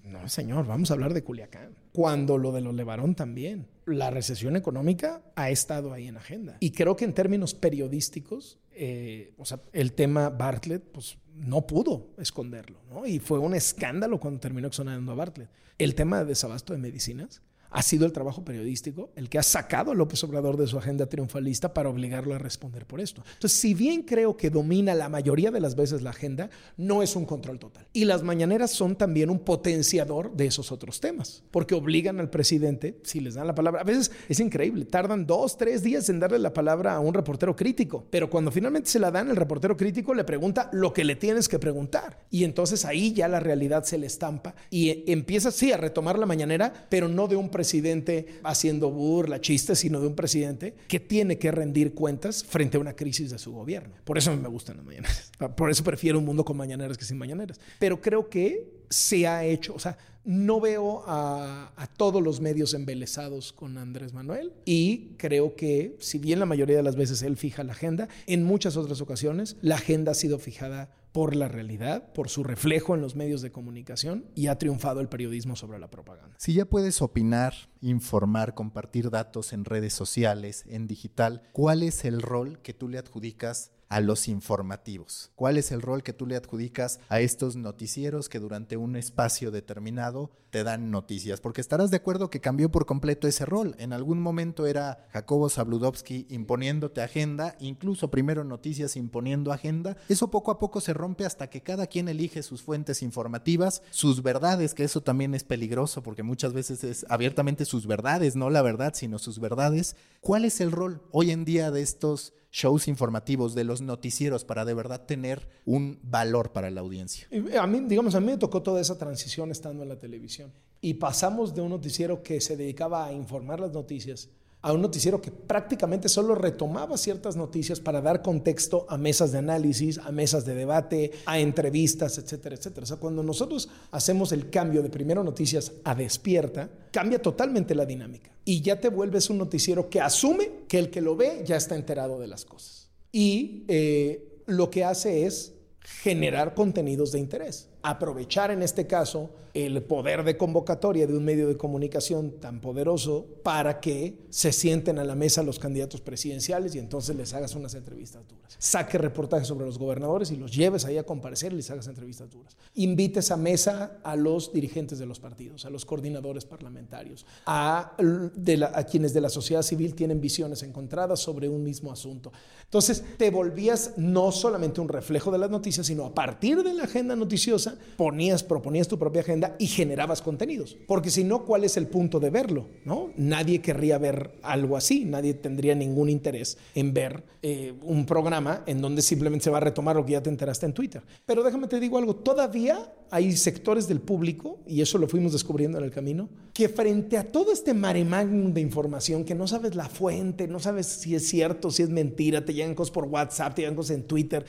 No, señor, vamos a hablar de Culiacán. Cuando lo de los Levarón también. La recesión económica ha estado ahí en agenda. Y creo que en términos periodísticos, eh, o sea, el tema Bartlett, pues no pudo esconderlo, ¿no? Y fue un escándalo cuando terminó exonerando a Bartlett. El tema de desabasto de medicinas, ha sido el trabajo periodístico el que ha sacado a López Obrador de su agenda triunfalista para obligarlo a responder por esto. Entonces, si bien creo que domina la mayoría de las veces la agenda, no es un control total. Y las mañaneras son también un potenciador de esos otros temas, porque obligan al presidente, si les dan la palabra, a veces es increíble, tardan dos, tres días en darle la palabra a un reportero crítico, pero cuando finalmente se la dan, el reportero crítico le pregunta lo que le tienes que preguntar. Y entonces ahí ya la realidad se le estampa y empieza, sí, a retomar la mañanera, pero no de un presidente presidente haciendo burla, chistes, sino de un presidente que tiene que rendir cuentas frente a una crisis de su gobierno. Por eso me gustan las mañaneras. Por eso prefiero un mundo con mañaneras que sin mañaneras. Pero creo que se ha hecho, o sea, no veo a, a, todos los medios embelesados con Andrés Manuel y creo que, si bien la mayoría de las veces él fija la agenda, en muchas otras ocasiones la agenda ha sido fijada por la realidad, por su reflejo en los medios de comunicación y ha triunfado el periodismo sobre la propaganda. Si ya puedes opinar, informar, compartir datos en redes sociales, en digital, ¿cuál es el rol que tú le adjudicas a los informativos? ¿Cuál es el rol que tú le adjudicas a estos noticieros que durante un espacio determinado te dan noticias? Porque estarás de acuerdo que cambió por completo ese rol. En algún momento era Jacobo Zabludovsky imponiéndote agenda, incluso primero noticias imponiendo agenda. Eso poco a poco se rompe hasta que cada quien elige sus fuentes informativas, sus verdades, que eso también es peligroso porque muchas veces es abiertamente sus verdades, no la verdad, sino sus verdades. ¿Cuál es el rol hoy en día de estos shows informativos, de los noticieros, para de verdad tener un valor para la audiencia. A mí, digamos, a mí me tocó toda esa transición estando en la televisión. Y pasamos de un noticiero que se dedicaba a informar las noticias a un noticiero que prácticamente solo retomaba ciertas noticias para dar contexto a mesas de análisis, a mesas de debate, a entrevistas, etcétera, etcétera. O sea, cuando nosotros hacemos el cambio de primero noticias a despierta, cambia totalmente la dinámica. Y ya te vuelves un noticiero que asume que el que lo ve ya está enterado de las cosas. Y eh, lo que hace es generar contenidos de interés. Aprovechar en este caso el poder de convocatoria de un medio de comunicación tan poderoso para que se sienten a la mesa los candidatos presidenciales y entonces les hagas unas entrevistas duras. Saque reportajes sobre los gobernadores y los lleves ahí a comparecer y les hagas entrevistas duras. Invites a mesa a los dirigentes de los partidos, a los coordinadores parlamentarios, a, a quienes de la sociedad civil tienen visiones encontradas sobre un mismo asunto. Entonces te volvías no solamente un reflejo de las noticias, sino a partir de la agenda noticiosa ponías, proponías tu propia agenda y generabas contenidos. Porque si no, ¿cuál es el punto de verlo? ¿no? Nadie querría ver algo así, nadie tendría ningún interés en ver eh, un programa en donde simplemente se va a retomar lo que ya te enteraste en Twitter. Pero déjame te digo algo, todavía hay sectores del público, y eso lo fuimos descubriendo en el camino, que frente a todo este maremán de información, que no sabes la fuente, no sabes si es cierto, si es mentira, te llegan cosas por WhatsApp, te llegan cosas en Twitter,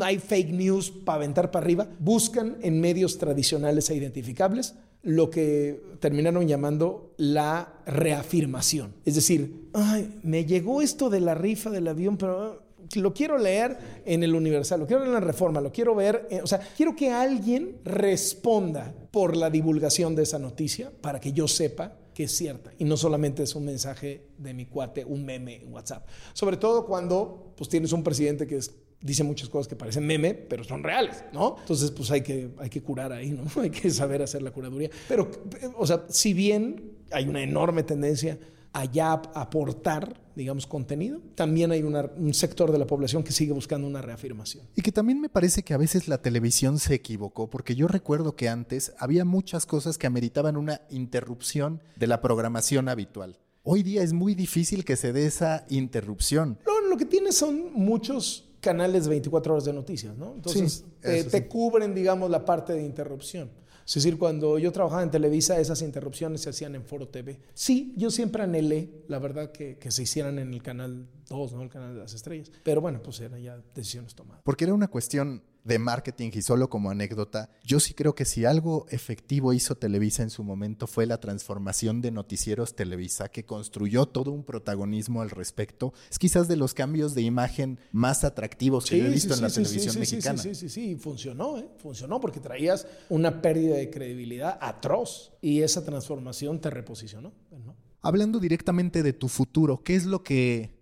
hay fake news para aventar para arriba, buscan en medios tradicionales e identificables lo que terminaron llamando la reafirmación. Es decir, ay, me llegó esto de la rifa del avión, pero lo quiero leer en el Universal, lo quiero leer en la Reforma, lo quiero ver, o sea, quiero que alguien responda por la divulgación de esa noticia para que yo sepa que es cierta y no solamente es un mensaje de mi cuate, un meme en WhatsApp. Sobre todo cuando pues tienes un presidente que dice muchas cosas que parecen meme, pero son reales, ¿no? Entonces, pues hay que, hay que curar ahí, ¿no? Hay que saber hacer la curaduría. Pero, o sea, si bien hay una enorme tendencia allá aportar, digamos, contenido, también hay un sector de la población que sigue buscando una reafirmación. Y que también me parece que a veces la televisión se equivocó, porque yo recuerdo que antes había muchas cosas que ameritaban una interrupción de la programación habitual. Hoy día es muy difícil que se dé esa interrupción. No, lo que tiene son muchos canales de 24 horas de noticias, ¿no? Entonces, te, cubren, digamos, la parte de interrupción. Es decir, cuando yo trabajaba en Televisa, esas interrupciones se hacían en Foro TV. Sí, yo siempre anhelé, la verdad, que, que se hicieran en el canal 2, ¿no? El canal de las estrellas. Pero bueno, pues eran ya decisiones tomadas. Porque era una cuestión de marketing y solo como anécdota, yo sí creo que si algo efectivo hizo Televisa en su momento fue la transformación de Noticieros Televisa, que construyó todo un protagonismo al respecto. Es quizás de los cambios de imagen más atractivos que he visto en la televisión mexicana. Sí, sí, sí, funcionó, ¿eh? funcionó porque traías una pérdida de credibilidad atroz y esa transformación te reposicionó. ¿no? Hablando directamente de tu futuro, ¿qué es lo que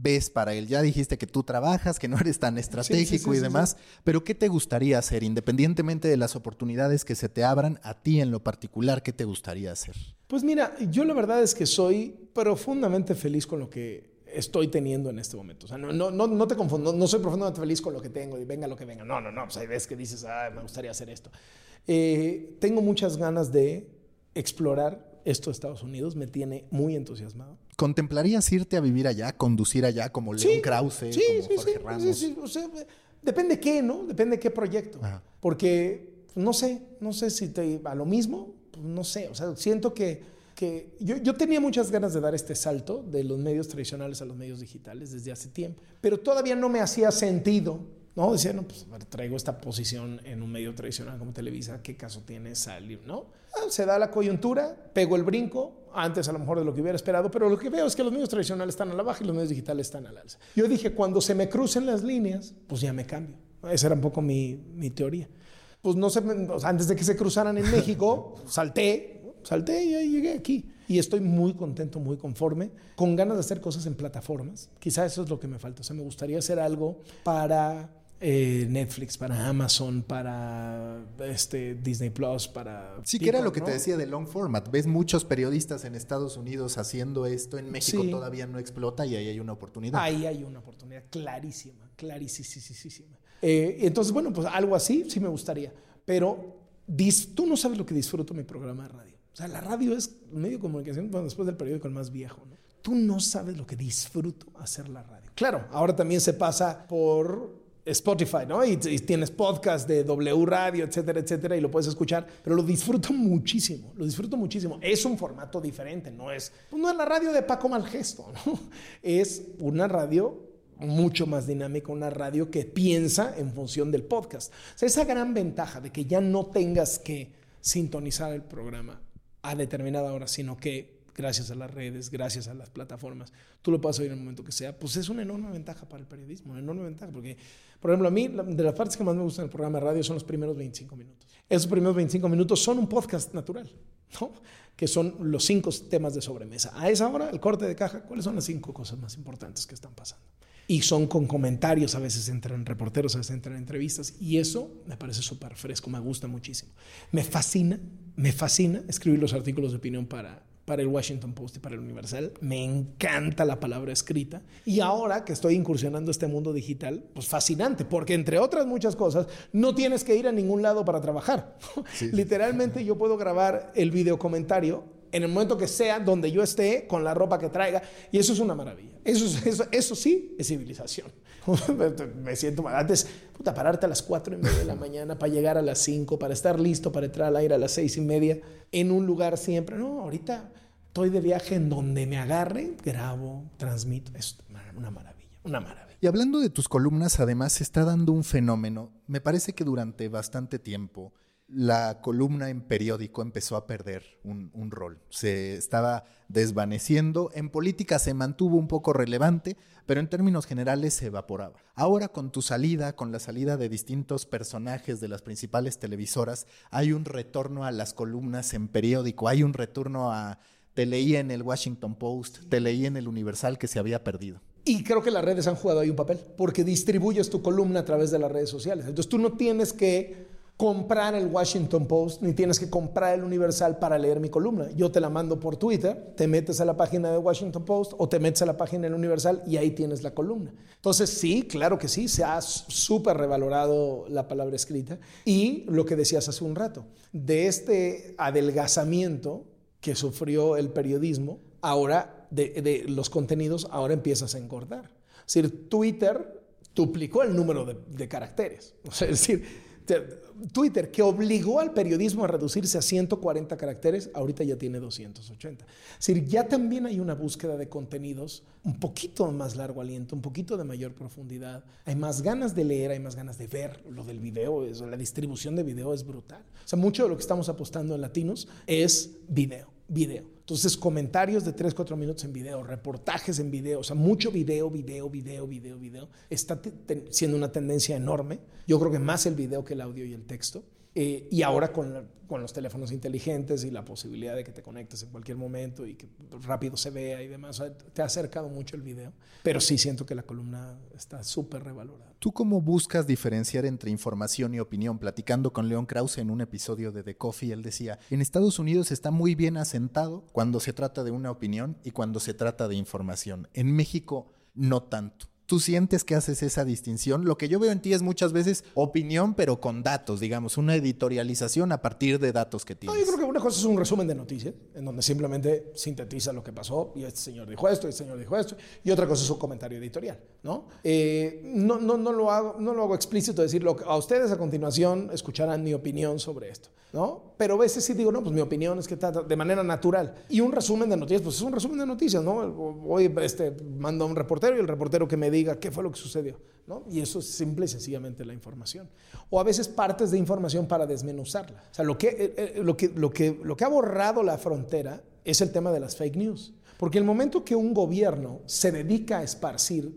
ves para él? Ya dijiste que tú trabajas, que no eres tan estratégico y demás, pero ¿qué te gustaría hacer independientemente de las oportunidades que se te abran a ti en lo particular? ¿Qué te gustaría hacer? Pues mira, yo la verdad es que soy profundamente feliz con lo que estoy teniendo en este momento. O sea, no, no, no, te confundo, no soy profundamente feliz con lo que tengo y venga lo que venga. No, no, no, pues hay veces que dices, ah, me gustaría hacer esto. Eh, tengo muchas ganas de explorar esto de Estados Unidos, me tiene muy entusiasmado. ¿Contemplarías irte a vivir allá, conducir allá como León Krause, como Jorge Ramos? Sí, depende qué, ¿no? Depende qué proyecto. Porque no sé, no sé si te a lo mismo, pues, no sé, o sea, siento que, que yo, yo, tenía muchas ganas de dar este salto de los medios tradicionales a los medios digitales desde hace tiempo, pero todavía no me hacía sentido ¿no? Decía, no, pues traigo esta posición en un medio tradicional como Televisa, ¿qué caso tiene salir, no? Ah, se da la coyuntura, pego el brinco, antes a lo mejor de lo que hubiera esperado, pero lo que veo es que los medios tradicionales están a la baja y los medios digitales están al alza. Yo dije, cuando se me crucen las líneas, pues ya me cambio. Esa era un poco mi, mi teoría. Pues no sé, antes de que se cruzaran en México, salté, salté y ahí llegué aquí. Y estoy muy contento, muy conforme, con ganas de hacer cosas en plataformas. Quizá eso es lo que me falta. O sea, me gustaría hacer algo para eh, Netflix, para Amazon, para este, Disney Plus, para... Sí, que era lo que te decía de long format. Ves muchos periodistas en Estados Unidos haciendo esto, en México todavía no explota y ahí hay una oportunidad. Ahí hay una oportunidad clarísima, clarísima. Eh, entonces, bueno, pues algo así sí me gustaría. Pero tú no sabes lo que disfruto mi programa de radio. O sea, la radio es medio de comunicación después del periódico el más viejo. ¿no? Tú no sabes lo que disfruto hacer la radio. Claro, ahora también se pasa por Spotify, ¿no? Y, tienes podcast de W Radio, etcétera, etcétera, y lo puedes escuchar, pero lo disfruto muchísimo, lo disfruto muchísimo. Es un formato diferente, no es, pues no es la radio de Paco Malgesto, ¿no? Es una radio mucho más dinámica, una radio que piensa en función del podcast. O sea, esa gran ventaja de que ya no tengas que sintonizar el programa a determinada hora, sino que gracias a las redes, gracias a las plataformas, tú lo puedes oír en el momento que sea, pues es una enorme ventaja para el periodismo, una enorme ventaja, porque, por ejemplo, a mí, de las partes que más me gustan del programa de radio son los primeros 25 minutos. Esos primeros 25 minutos son un podcast natural, ¿no? que son los cinco temas de sobremesa. A esa hora, el corte de caja, ¿cuáles son las cinco cosas más importantes que están pasando? y son con comentarios, a veces entran reporteros, a veces entran entrevistas, y eso me parece súper fresco, me gusta muchísimo. Me fascina, me fascina escribir los artículos de opinión para, para el Washington Post y para el Universal. Me encanta la palabra escrita. Y ahora que estoy incursionando este mundo digital, pues fascinante, porque entre otras muchas cosas, no tienes que ir a ningún lado para trabajar. Literalmente yo puedo grabar el video comentario en el momento que sea, donde yo esté, con la ropa que traiga. Y eso es una maravilla. Eso, eso, eso sí es civilización. Me siento mal. Antes, puta, pararte a las 4 y media de la mañana para llegar a las 5, para estar listo para entrar al aire a las 6 y media, en un lugar siempre. No, ahorita estoy de viaje en donde me agarre, grabo, transmito. Es una maravilla, una maravilla. Y hablando de tus columnas, además se está dando un fenómeno. Me parece que durante bastante tiempo la columna en periódico empezó a perder un, un, rol. Se estaba desvaneciendo. En política se mantuvo un poco relevante, pero en términos generales se evaporaba. Ahora con tu salida, con la salida de distintos personajes de las principales televisoras, hay un retorno a las columnas en periódico, hay un retorno a... Te leí en el Washington Post, te leí en el Universal que se había perdido. Y creo que las redes han jugado ahí un papel, porque distribuyes tu columna a través de las redes sociales. Entonces tú no tienes que comprar el Washington Post, ni tienes que comprar el Universal para leer mi columna. Yo te la mando por Twitter, te metes a la página de Washington Post o te metes a la página del Universal y ahí tienes la columna. Entonces sí, claro que sí, se ha súper revalorado la palabra escrita. Y lo que decías hace un rato, de este adelgazamiento que sufrió el periodismo, ahora de, los contenidos, ahora empiezas a engordar. Es decir, Twitter duplicó el número de, de caracteres. O sea, es decir, Twitter, que obligó al periodismo a reducirse a 140 caracteres, ahorita ya tiene 280. Es decir, ya también hay una búsqueda de contenidos un poquito más largo aliento, un poquito de mayor profundidad. Hay más ganas de leer, hay más ganas de ver. Lo del video, la distribución de video es brutal. O sea, mucho de lo que estamos apostando en Latinos es video, video. Entonces, comentarios de 3, 4 minutos en video, reportajes en video, o sea, mucho video, video, video, video, video. Está siendo una tendencia enorme. Yo creo que más el video que el audio y el texto. Eh, y ahora con, con, los teléfonos inteligentes y la posibilidad de que te conectes en cualquier momento y que rápido se vea y demás, te ha acercado mucho el video. Pero sí siento que la columna está súper revalorada. ¿Tú cómo buscas diferenciar entre información y opinión? Platicando con León Krause en un episodio de The Coffee, él decía, en Estados Unidos está muy bien asentado cuando se trata de una opinión y cuando se trata de información. En México, no tanto tú sientes que haces esa distinción. Lo que yo veo en ti es muchas veces opinión, pero con datos, digamos, una editorialización a partir de datos que tienes. No, yo creo que una cosa es un resumen de noticias, en donde simplemente sintetiza lo que pasó y este señor dijo esto, y este señor dijo esto, y otra cosa es un comentario editorial, ¿no? Eh, no, no, no, lo hago, no lo hago explícito decirlo. A ustedes a continuación escucharán mi opinión sobre esto, ¿no? Pero a veces sí digo, no, pues mi opinión es que está de manera natural. Y un resumen de noticias, pues es un resumen de noticias, ¿no? Hoy este, mando a un reportero y el reportero que me diga qué fue lo que sucedió. ¿no? Y eso es simple y sencillamente la información. O a veces partes de información para desmenuzarla. O sea, lo que, eh, eh, lo que, lo que, lo que ha borrado la frontera es el tema de las fake news. Porque el momento que un gobierno se dedica a esparcir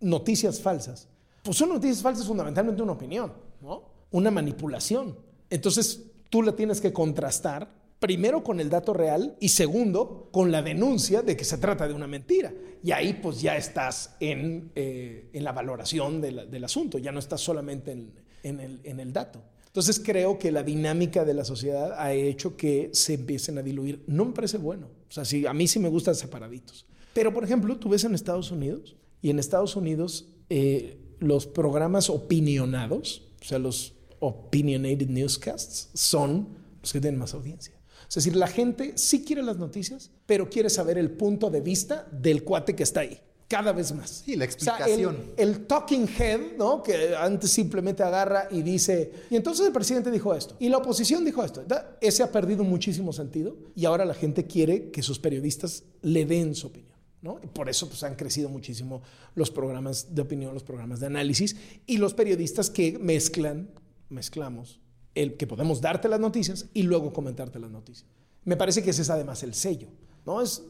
noticias falsas, pues son noticias falsas fundamentalmente una opinión, ¿no? una manipulación. Entonces tú la tienes que contrastar primero con el dato real y segundo con la denuncia de que se trata de una mentira. Y ahí pues ya estás en, eh, en la valoración del asunto, ya no estás solamente en, en, el, en el dato. Entonces creo que la dinámica de la sociedad ha hecho que se empiecen a diluir. No me parece bueno. O sea, sí, a mí sí me gustan separaditos. Pero, por ejemplo, tú ves en Estados Unidos y en Estados Unidos eh, los programas opinionados, o sea, los opinionated newscasts, son los que tienen más audiencia. Es decir, la gente sí quiere las noticias, pero quiere saber el punto de vista del cuate que está ahí. Cada vez más. Sí, la explicación. el, talking head, ¿no? Que antes simplemente agarra y dice, y entonces el presidente dijo esto, y la oposición dijo esto. Ese ha perdido muchísimo sentido y ahora la gente quiere que sus periodistas le den su opinión. ¿no? Por eso pues, han crecido muchísimo los programas de opinión, los programas de análisis y los periodistas que mezclan, mezclamos el que podemos darte las noticias y luego comentarte las noticias. Me parece que ese es además el sello, ¿no? Es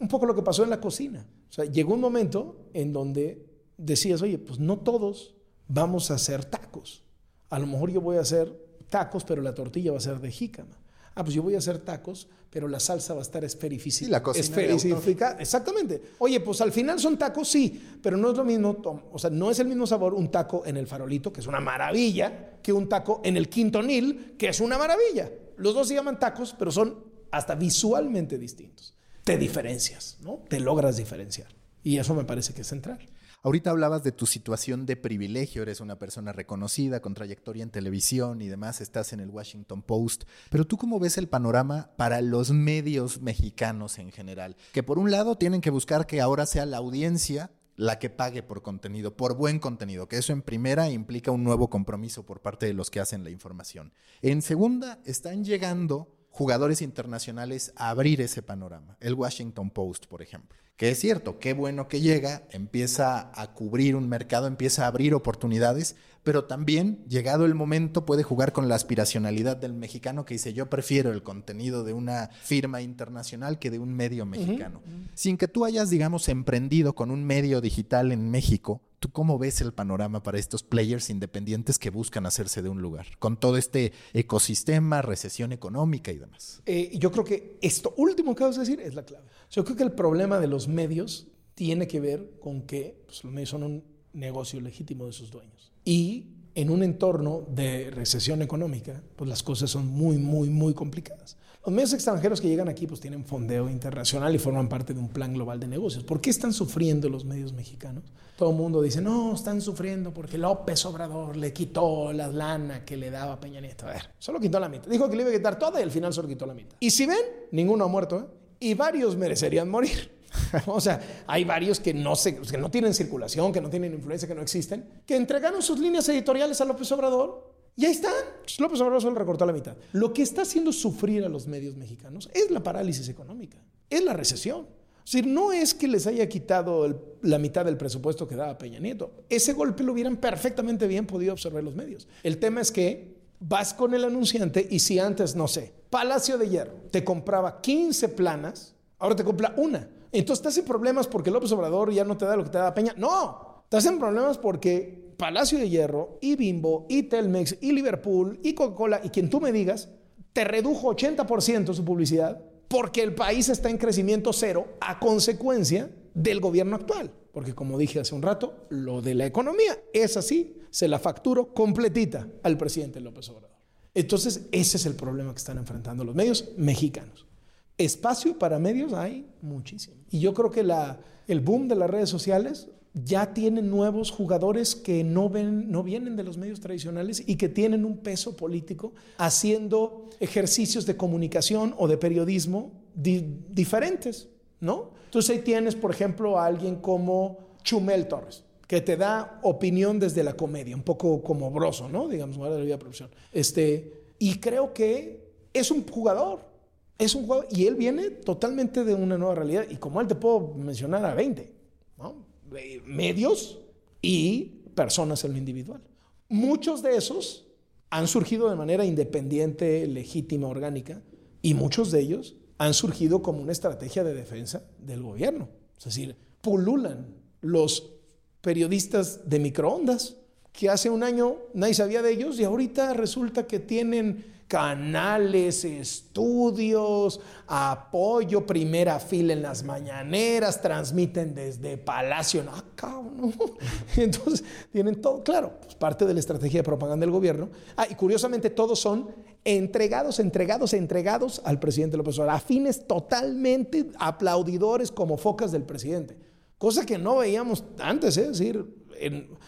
un poco lo que pasó en la cocina. O sea, llegó un momento en donde decías, oye, pues no todos vamos a hacer tacos. A lo mejor yo voy a hacer tacos, pero la tortilla va a ser de jícama. Ah, pues yo voy a hacer tacos, pero la salsa va a estar esferificada. la esferificada. Exactamente. Oye, pues al final son tacos, sí, pero no es lo mismo, o sea, no es el mismo sabor un taco en el farolito, que es una maravilla, que un taco en el quinto nil, que es una maravilla. Los dos se llaman tacos, pero son hasta visualmente distintos. Te diferencias, ¿no? Te logras diferenciar. Y eso me parece que es central. Ahorita hablabas de tu situación de privilegio, eres una persona reconocida, con trayectoria en televisión y demás, estás en el Washington Post, pero tú cómo ves el panorama para los medios mexicanos en general, que por un lado tienen que buscar que ahora sea la audiencia la que pague por contenido, por buen contenido, que eso en primera implica un nuevo compromiso por parte de los que hacen la información. En segunda, están llegando jugadores internacionales a abrir ese panorama. El Washington Post, por ejemplo. Que es cierto, qué bueno que llega, empieza a cubrir un mercado, empieza a abrir oportunidades, pero también, llegado el momento, puede jugar con la aspiracionalidad del mexicano que dice, yo prefiero el contenido de una firma internacional que de un medio mexicano. Sin que tú hayas, digamos, emprendido con un medio digital en México, ¿tú cómo ves el panorama para estos players independientes que buscan hacerse de un lugar? Con todo este ecosistema, recesión económica y demás. Eh, yo creo que esto último que vas a decir es la clave. Yo creo que el problema de los medios tiene que ver con que pues, los medios son un negocio legítimo de sus dueños. Y en un entorno de recesión económica, pues las cosas son muy, muy, muy complicadas. Los medios extranjeros que llegan aquí pues tienen fondeo internacional y forman parte de un plan global de negocios. ¿Por qué están sufriendo los medios mexicanos? Todo el mundo dice, no, están sufriendo porque López Obrador le quitó la lana que le daba Peña Nieto. A ver, solo quitó la mitad. Dijo que le iba a quitar toda y al final solo quitó la mitad. Y si ven, ninguno ha muerto, ¿eh? Y varios merecerían morir. o sea, hay varios que no, se, que no tienen circulación, que no tienen influencia, que no existen, que entregaron sus líneas editoriales a López Obrador y ahí están. Pues López Obrador solo recortó la mitad. Lo que está haciendo sufrir a los medios mexicanos es la parálisis económica, es la recesión. Es decir, no es que les haya quitado la mitad del presupuesto que daba Peña Nieto. Ese golpe lo hubieran perfectamente bien podido observar los medios. El tema es que vas con el anunciante y si antes, no sé, Palacio de Hierro te compraba 15 planas, ahora te compra una. Entonces estás en problemas porque López Obrador ya no te da lo que te da Peña. No, estás en problemas porque Palacio de Hierro y Bimbo y Telmex y Liverpool y Coca-Cola y quien tú me digas te redujo 80% su publicidad porque el país está en crecimiento cero a consecuencia del gobierno actual. Porque como dije hace un rato, lo de la economía es así, se la facturo completita al presidente López Obrador. Entonces, ese es el problema que están enfrentando los medios mexicanos. Espacio para medios hay muchísimo. Y yo creo que la, el boom de las redes sociales ya tiene nuevos jugadores que no, ven, no vienen de los medios tradicionales y que tienen un peso político haciendo ejercicios de comunicación o de periodismo diferentes, ¿no? Entonces ahí tienes, por ejemplo, a alguien como Chumel Torres, que te da opinión desde la comedia, un poco como broso, ¿no? Digamos, de la vida profesión. Este, y creo que es un jugador, es un jugador, y él viene totalmente de una nueva realidad. Y como él te puedo mencionar a 20, ¿no? medios y personas en lo individual. Muchos de esos han surgido de manera independiente, legítima, orgánica, y muchos de ellos han surgido como una estrategia de defensa del gobierno. Es decir, pululan los periodistas de microondas, que hace un año nadie sabía de ellos y ahorita resulta que tienen canales, estudios, apoyo, primera fila en las mañaneras, transmiten desde Palacio, no, acá, ¿no? Entonces, tienen todo, claro, pues parte de la estrategia de propaganda del gobierno. Ah, y curiosamente todos son entregados, entregados, entregados al presidente López Obrador, afines totalmente aplaudidores como focas del presidente. Cosa que no veíamos antes, ¿eh? es decir,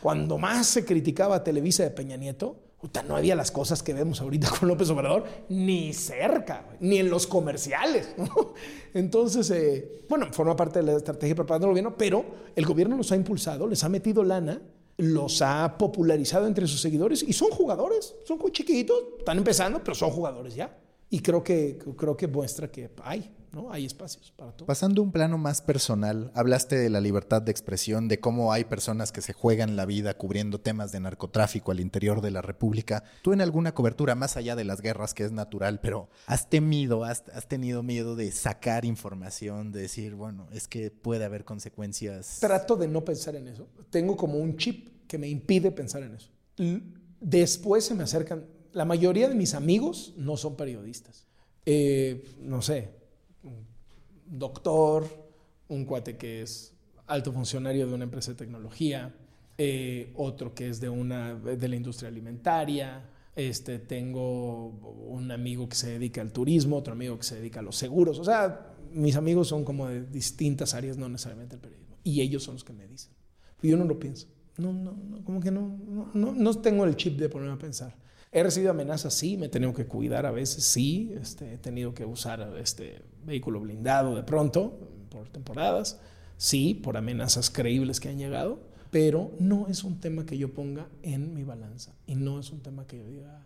cuando más se criticaba Televisa de Peña Nieto, no había las cosas que vemos ahorita con López Obrador, ni cerca, ni en los comerciales. Entonces, eh, bueno, forma parte de la estrategia de propaganda del gobierno, pero el gobierno los ha impulsado, les ha metido lana, los ha popularizado entre sus seguidores y son jugadores, son muy chiquitos, están empezando, pero son jugadores ya. Y creo que, creo que muestra que hay. ¿No? Hay espacios para todo. Pasando a un plano más personal, hablaste de la libertad de expresión, de cómo hay personas que se juegan la vida cubriendo temas de narcotráfico al interior de la República. Tú en alguna cobertura, más allá de las guerras, que es natural, pero has temido, has, tenido miedo de sacar información, de decir, bueno, es que puede haber consecuencias. Trato de no pensar en eso. Tengo como un chip que me impide pensar en eso. Después se me acercan, la mayoría de mis amigos no son periodistas. Eh, no sé, doctor, un cuate que es alto funcionario de una empresa de tecnología, eh, otro que es de, una, de la industria alimentaria, este, tengo un amigo que se dedica al turismo, otro amigo que se dedica a los seguros, o sea, mis amigos son como de distintas áreas, no necesariamente el periodismo, y ellos son los que me dicen. Yo no lo pienso, no, no, no como que no, no, no tengo el chip de ponerme a pensar. He recibido amenazas, sí, me he tenido que cuidar a veces, sí, este, he tenido que usar este vehículo blindado de pronto, por temporadas, sí, por amenazas creíbles que han llegado, pero no es un tema que yo ponga en mi balanza y no es un tema que yo diga.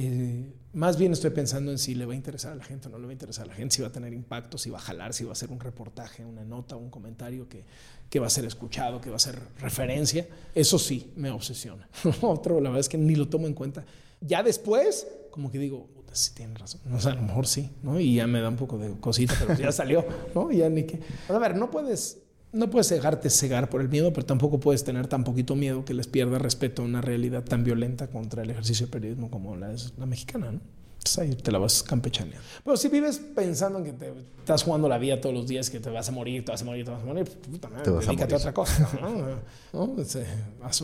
Eh, más bien estoy pensando en si le va a interesar a la gente o no le va a interesar a la gente, si va a tener impacto, si va a jalar, si va a ser un reportaje, una nota, un comentario que, que va a ser escuchado, que va a ser referencia. Eso sí, me obsesiona. Otro, la verdad es que ni lo tomo en cuenta. Ya después, como que digo, sí tiene razón. O sea, a lo mejor sí, ¿no? Y ya me da un poco de cosita, pero ya salió, ¿no? Ya ni que... A ver, no puedes no puedes dejarte cegar por el miedo, pero tampoco puedes tener tan poquito miedo que les pierda respeto a una realidad tan violenta contra el ejercicio de periodismo como la es la mexicana, ¿no? Entonces ahí te la vas campechaneando. Pero si vives pensando en que te estás jugando la vida todos los días, que te vas a morir, te vas a morir, te vas a morir, pues, puta madre, dedícate a, otra cosa, ¿no? ¿No? Es, eh,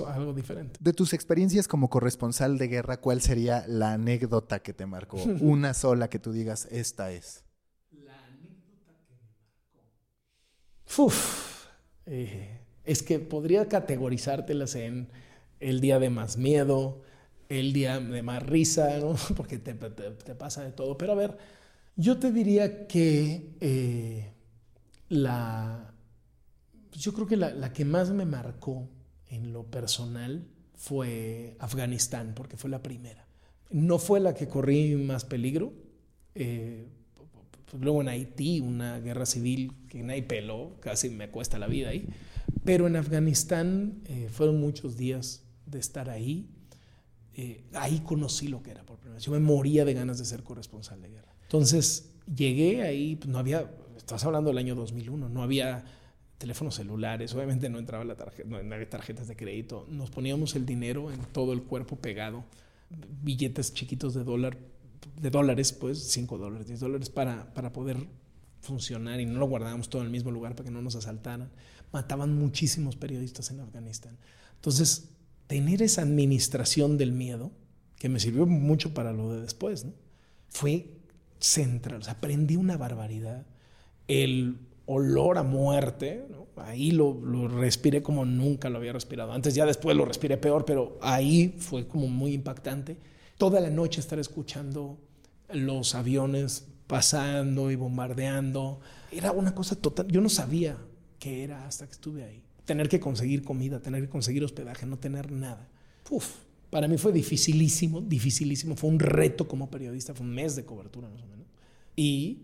algo diferente. De tus experiencias como corresponsal de guerra, ¿cuál sería la anécdota que te marcó? Una sola que tú digas, esta es. La anécdota que me marcó. Uf. Eh, es que podría categorizártelas en el día de más miedo, el día de más risa, ¿no? porque te, pasa de todo. Pero a ver, yo te diría que eh, la, yo creo que la, que más me marcó en lo personal fue Afganistán, porque fue la primera. No fue la que corrí más peligro. Eh, luego en Haití, una guerra civil que nadie peló, casi me cuesta la vida ahí. Pero en Afganistán eh, fueron muchos días de estar ahí. Eh, ahí conocí lo que era por primera vez. Yo me moría de ganas de ser corresponsal de guerra. Entonces llegué ahí, pues no había, estás hablando del año 2001, no había teléfonos celulares, obviamente no entraba la tarjeta, no había tarjetas de crédito, nos poníamos el dinero en todo el cuerpo pegado, billetes chiquitos de dólar de dólares, pues 5 dólares, 10 dólares para, para poder funcionar y no lo guardábamos todo en el mismo lugar para que no nos asaltaran. Mataban muchísimos periodistas en Afganistán. Entonces, tener esa administración del miedo, que me sirvió mucho para lo de después, ¿no? fue central. O sea, aprendí una barbaridad. El olor a muerte, ahí lo, lo, respiré como nunca lo había respirado. Antes ya después lo respiré peor, pero ahí fue como muy impactante toda la noche estar escuchando los aviones pasando y bombardeando. Era una cosa total. Yo no sabía qué era hasta que estuve ahí. Tener que conseguir comida, tener que conseguir hospedaje, no tener nada. Uf, para mí fue dificilísimo, dificilísimo. Fue un reto como periodista, fue un mes de cobertura más o menos. Y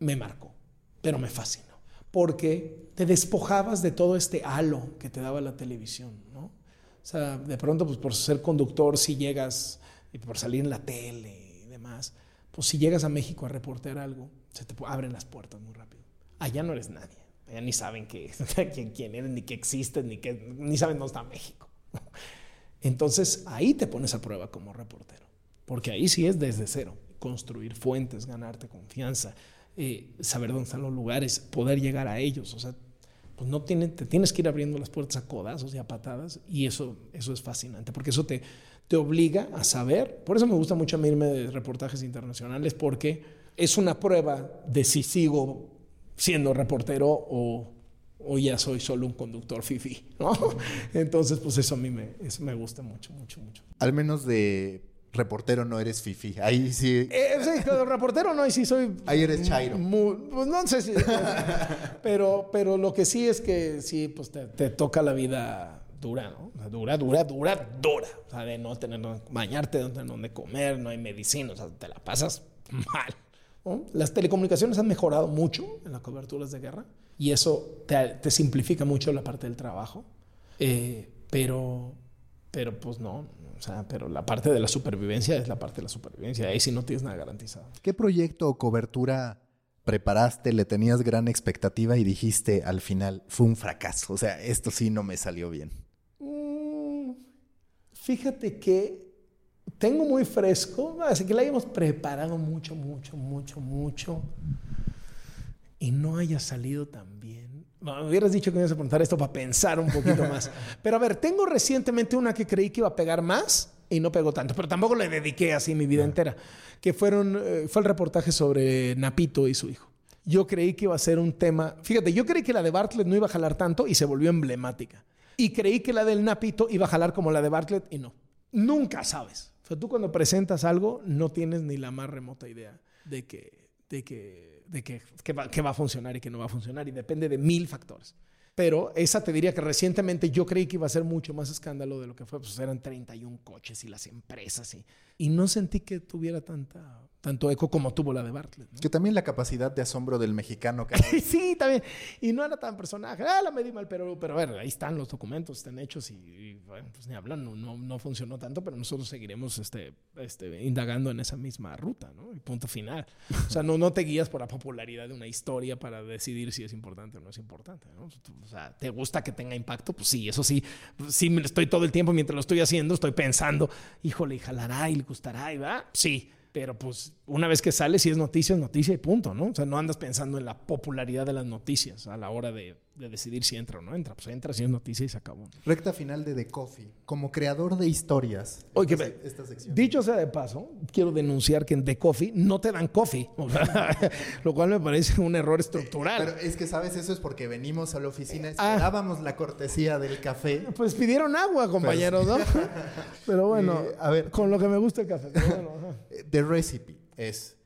me marcó, pero me fascinó. Porque te despojabas de todo este halo que te daba la televisión, ¿no? O sea, de pronto, pues por ser conductor, si llegas y por salir en la tele y demás, pues si llegas a México a reportear algo, se te abren las puertas muy rápido. Allá no eres nadie. Allá ni saben que, quién, quién eres, ni que existes, ni, que, ni saben dónde está México. Entonces ahí te pones a prueba como reportero. Porque ahí sí es desde cero. Construir fuentes, ganarte confianza, eh, saber dónde están los lugares, poder llegar a ellos. O sea, pues no tiene, te tienes que ir abriendo las puertas a codazos y a patadas. Y eso, eso es fascinante. Porque eso te, te obliga a saber. Por eso me gusta mucho irme de reportajes internacionales, porque es una prueba de si sigo siendo reportero o, o ya soy solo un conductor fifi, ¿no? Entonces, pues eso a mí me, me gusta mucho, mucho, mucho. Al menos de reportero no eres fifi. Ahí sí. Eh, sí, reportero no, ahí sí soy. Ahí eres chairo. pues no sé si. pero, pero lo que sí es que sí, pues te, te toca la vida dura, ¿no? dura, dura, dura, dura. O sea, de no tener donde bañarte, no tener donde comer, no hay medicina, o sea, te la pasas mal. Las telecomunicaciones han mejorado mucho en las coberturas de guerra y eso te, simplifica mucho la parte del trabajo. Eh, pero, pero pues no, o sea, pero la parte de la supervivencia es la parte de la supervivencia. Ahí sí no tienes nada garantizado. ¿Qué proyecto o cobertura preparaste, le tenías gran expectativa y dijiste al final, fue un fracaso? O sea, esto sí no me salió bien. Fíjate que tengo muy fresco, así que la hayamos preparado mucho, mucho, mucho, mucho y no haya salido tan bien. me hubieras dicho que me ibas a preguntar esto para pensar un poquito más. Pero a ver, tengo recientemente una que creí que iba a pegar más y no pegó tanto, pero tampoco le dediqué así mi vida entera, que fueron, eh, fue el reportaje sobre Napito y su hijo. Yo creí que iba a ser un tema, fíjate, yo creí que la de Bartlett no iba a jalar tanto y se volvió emblemática. Y creí que la del Napito iba a jalar como la de Bartlett y no. Nunca sabes. O sea, tú cuando presentas algo no tienes ni la más remota idea de que, de que, de que, va, a funcionar y que no va a funcionar. Y depende de mil factores. Pero esa te diría que recientemente yo creí que iba a ser mucho más escándalo de lo que fue. Pues eran 31 coches y las empresas y, y no sentí que tuviera tanta, tanto eco como tuvo la de Bartlett. ¿no? Que también la capacidad de asombro del mexicano. sí, también. Y no era tan personaje. Ah, la medí mal, pero, pero a ver, ahí están los documentos, están hechos y, y, bueno, pues ni hablan, no, no, no funcionó tanto, pero nosotros seguiremos este, este, indagando en esa misma ruta, ¿no? Y punto final. O sea, no, no te guías por la popularidad de una historia para decidir si es importante o no es importante, ¿no? O sea, ¿te gusta que tenga impacto? Pues sí, eso sí. Sí, me- estoy todo el tiempo mientras lo estoy haciendo, estoy pensando, híjole, y jalará y le gustará y va. Sí. Pero pues una vez que sale, si es noticia, es noticia y punto, ¿no? O sea, no andas pensando en la popularidad de las noticias a la hora de, de decidir si entra o no entra. Pues entra si es noticia y se acabó. Recta final de The Coffee. Como creador de historias. Oye, esta, esta sección. Dicho sea de paso, quiero denunciar que en The Coffee no te dan coffee, o sea, lo cual me parece un error estructural. Pero es que, ¿sabes? Eso es porque venimos a la oficina, Ah. esperábamos la cortesía del café. Pues pidieron agua, compañeros, ¿no? Pero bueno, Eh, a ver. con lo que me gusta el café. pero bueno. Eh, The Recipe es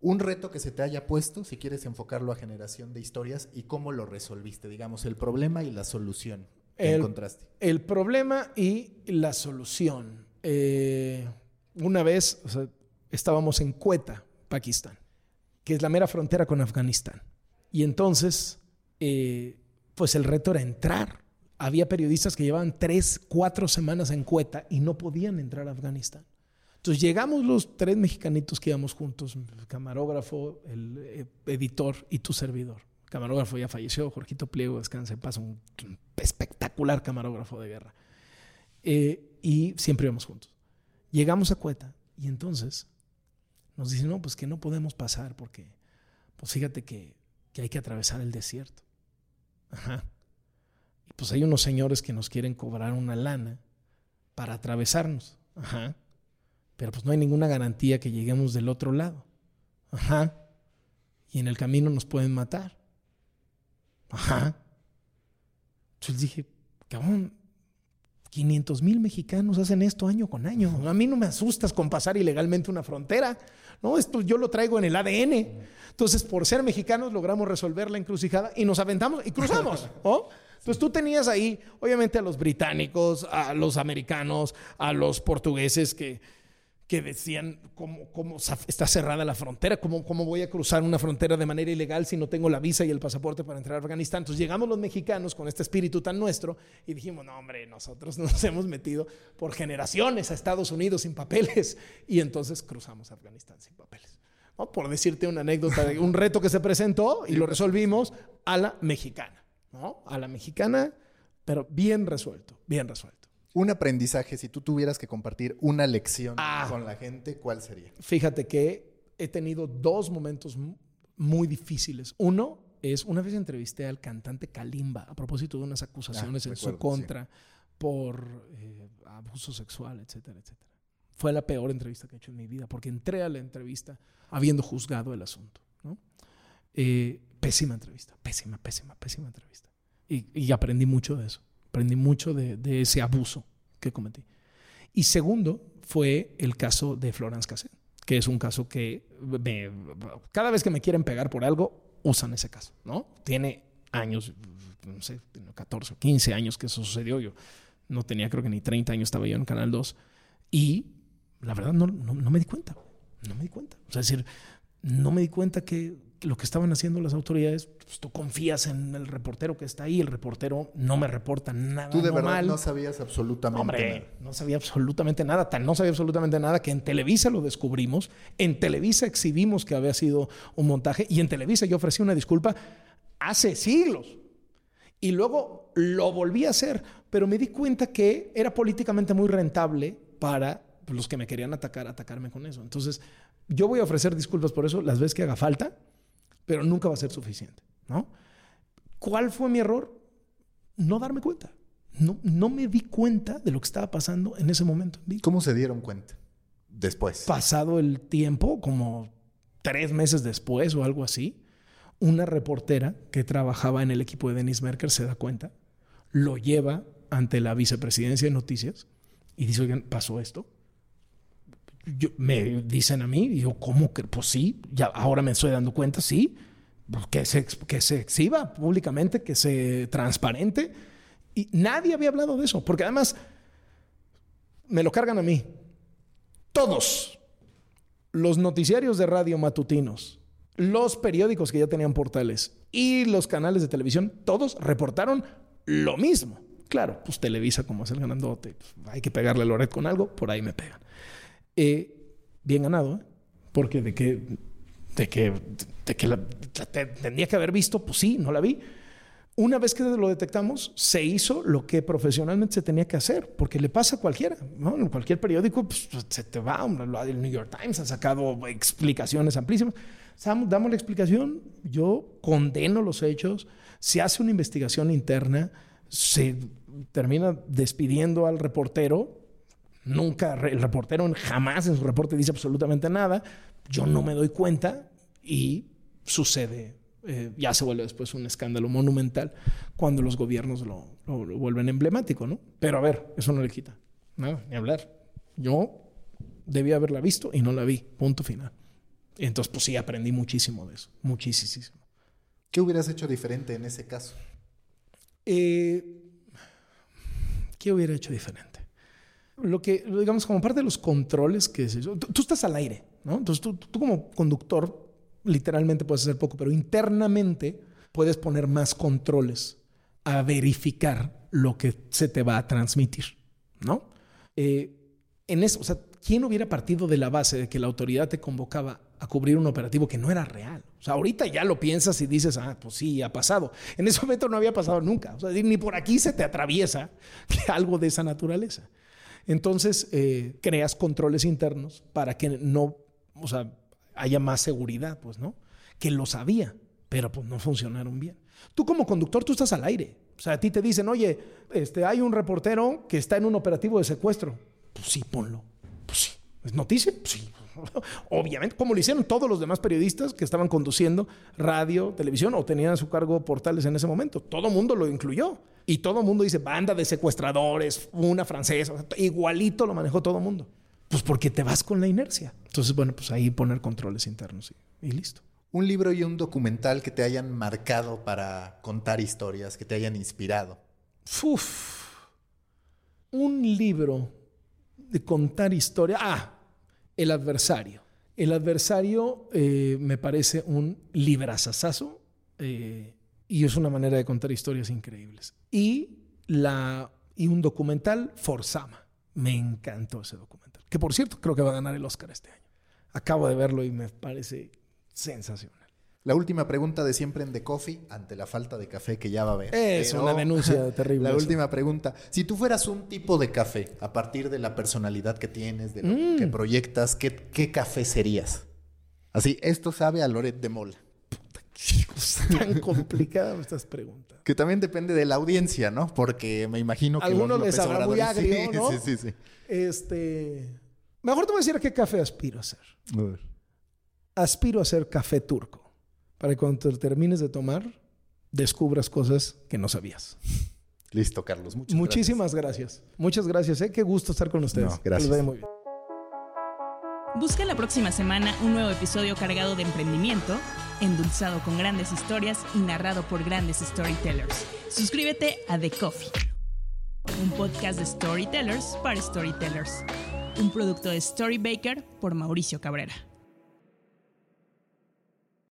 un reto que se te haya puesto, si quieres enfocarlo a generación de historias, y cómo lo resolviste, digamos, el problema y la solución que El- encontraste. El problema y la solución. Eh, una vez o sea, estábamos en Quetta, Pakistán, que es la mera frontera con Afganistán. Y entonces, eh, pues el reto era entrar. Había periodistas que llevaban tres, cuatro semanas en Quetta y no podían entrar a Afganistán. Entonces llegamos los tres mexicanitos que íbamos juntos, el camarógrafo, el eh, editor y tu servidor. Camarógrafo ya falleció, Jorgito Pliego, descansa en un espectacular camarógrafo de guerra. Eh, y siempre íbamos juntos. Llegamos a Cueta y entonces nos dicen, no, pues que no podemos pasar porque, pues fíjate que, que hay que atravesar el desierto. Ajá. Y pues hay unos señores que nos quieren cobrar una lana para atravesarnos. Ajá. Pero pues no hay ninguna garantía que lleguemos del otro lado. Ajá. Y en el camino nos pueden matar. Ajá. Entonces dije, cabrón, 500 mil mexicanos hacen esto año con año. A mí no me asustas con pasar ilegalmente una frontera. No, esto yo lo traigo en el ADN. Entonces, por ser mexicanos, logramos resolver la encrucijada y nos aventamos y cruzamos. ¿no? Entonces tú tenías ahí, obviamente, a los británicos, a los americanos, a los portugueses que, que decían cómo, cómo está cerrada la frontera, cómo, cómo voy a cruzar una frontera de manera ilegal si no tengo la visa y el pasaporte para entrar a Afganistán. Entonces llegamos los mexicanos con este espíritu tan nuestro y dijimos, no hombre, nosotros nos hemos metido por generaciones a Estados Unidos sin papeles y entonces cruzamos Afganistán sin papeles. ¿no? Por decirte una anécdota de un reto que se presentó y lo resolvimos a la mexicana, ¿no? A la mexicana, pero bien resuelto, bien resuelto. Un aprendizaje, si tú tuvieras que compartir una lección Ah. con la gente, ¿cuál sería? Fíjate que he tenido dos momentos mu- muy difíciles. Uno es, una vez entrevisté al cantante Kalimba a propósito de unas acusaciones Ah, en su contra por eh, abuso sexual, etcétera, etcétera. Fue la peor entrevista que he hecho en mi vida porque entré a la entrevista habiendo juzgado el asunto. ¿no? Eh, pésima entrevista, pésima, pésima, pésima entrevista. Y, y aprendí mucho de eso. Aprendí mucho de, de ese abuso que cometí. Y segundo fue el caso de Florence Cassé, que es un caso que me- cada vez que me quieren pegar por algo, usan ese caso, ¿no? Tiene años, no sé, 14 o 15 años que eso sucedió. Yo no tenía, creo que ni 30 años estaba yo en Canal 2. Y la verdad no, no, no me di cuenta. No me di cuenta. O sea, es decir, no me di cuenta que lo que estaban haciendo las autoridades, pues tú confías en el reportero que está ahí, el reportero no me reporta nada Tú de verdad no sabías absolutamente Hombre, nada. no sabía absolutamente nada, tan no sabía absolutamente nada que en Televisa lo descubrimos, en Televisa exhibimos que había sido un montaje y en Televisa yo ofrecí una disculpa hace siglos. Y luego lo volví a hacer, pero me di cuenta que era políticamente muy rentable para los que me querían atacar, atacarme con eso. Entonces, yo voy a ofrecer disculpas por eso las veces que haga falta, pero nunca va a ser suficiente, ¿no? ¿Cuál fue mi error? No darme cuenta. No, no me di cuenta de lo que estaba pasando en ese momento. ¿Cómo se dieron cuenta? Después. Pasado el tiempo, como tres meses después o algo así, una reportera que trabajaba en el equipo de Denis Merker se da cuenta, lo lleva ante la vicepresidencia de noticias y dice, oigan, pasó esto. Yo- me dicen a mí, yo, ¿cómo que? Pues sí, ya ahora me estoy dando cuenta, sí, pues, que se, que se exhiba públicamente, que se transparente. Y nadie había hablado de eso, porque además me lo cargan a mí. Todos los noticiarios de radio matutinos, los periódicos que ya tenían portales y los canales de televisión, todos reportaron lo mismo. Claro, pues Televisa, como es el grandote, pues, hay que pegarle a Loret con algo, por ahí me pegan. Eh, bien ganado, ¿eh? porque de que, de que, de que la, tendría que haber visto, pues sí, no la vi. Una vez que lo detectamos, se hizo lo que profesionalmente se tenía que hacer, porque le pasa a cualquiera. ¿no? En cualquier periódico pues, se te va. El New York Times ha sacado explicaciones amplísimas. Damos la explicación, yo condeno los hechos, se hace una investigación interna, se termina despidiendo al reportero. Nunca, el reportero jamás en su reporte dice absolutamente nada. Yo no me doy cuenta y sucede eh, ya se vuelve después un escándalo monumental cuando los gobiernos lo, vuelven emblemático, ¿no? Pero a ver, eso no le quita. Nada, ni hablar. Yo debía haberla visto y no la vi. Punto final. entonces, pues sí, aprendí muchísimo de eso. Muchísimo. ¿Qué hubieras hecho diferente en ese caso? Eh, ¿Qué hubiera hecho diferente? Lo que, digamos, como parte de los controles que... Tú, tú estás al aire, ¿no? Entonces, tú, tú como conductor literalmente puedes hacer poco, pero internamente puedes poner más controles a verificar lo que se te va a transmitir, ¿no? Eh, en eso, o sea, ¿quién hubiera partido de la base de que la autoridad te convocaba a cubrir un operativo que no era real? O sea, ahorita ya lo piensas y dices, ah, pues sí, ha pasado. En ese momento no había pasado nunca. O sea, ni por aquí se te atraviesa algo de esa naturaleza. Entonces, eh, creas controles internos para que no, o sea, haya más seguridad, pues, ¿no? Que lo sabía, pero pues no funcionaron bien. Tú como conductor, tú estás al aire. O sea, a ti te dicen, oye, este, hay un reportero que está en un operativo de secuestro. Pues sí, ponlo. ¿Es noticia? Sí. Obviamente, como lo hicieron todos los demás periodistas que estaban conduciendo radio, televisión o tenían a su cargo portales en ese momento. Todo mundo lo incluyó. Y todo mundo dice, banda de secuestradores, una francesa. Igualito lo manejó todo mundo. Pues porque te vas con la inercia. Entonces, bueno, pues ahí poner controles internos y, listo. Un libro y un documental que te hayan marcado para contar historias, que te hayan inspirado. Uf. Un libro de contar historia. Ah, El adversario. El adversario eh, me parece un librazazazo eh, y es una manera de contar historias increíbles. Y, la, y un documental, Forzama. Me encantó ese documental que por cierto creo que va a ganar el Oscar este año. Acabo de verlo y me parece sensacional. La última pregunta de siempre en The Coffee, ante la falta de café que ya va a haber. Es una denuncia terrible. La última pregunta. Si tú fueras un tipo de café, a partir de la personalidad que tienes, de lo mm. que proyectas, ¿qué, ¿qué, café serías? Así, esto sabe a Loret de Mola. tan complicadas estas preguntas. Que también depende de la audiencia, ¿no? Porque me imagino que algunos les habrá muy agrio, ¿no? Sí, sí, sí. Este, Mejor te voy a decir a qué café aspiro a ser. Aspiro a ser café turco. Para que cuando te termines de tomar, descubras cosas que no sabías. Listo, Carlos. Muchas Muchísimas gracias. Muchas gracias. ¿eh? Qué gusto estar con ustedes. gracias. muy bien. Busca la próxima semana un nuevo episodio cargado de emprendimiento, endulzado con grandes historias y narrado por grandes storytellers. Suscríbete a The Coffee, un podcast de storytellers para storytellers un producto de Storybaker por Mauricio Cabrera.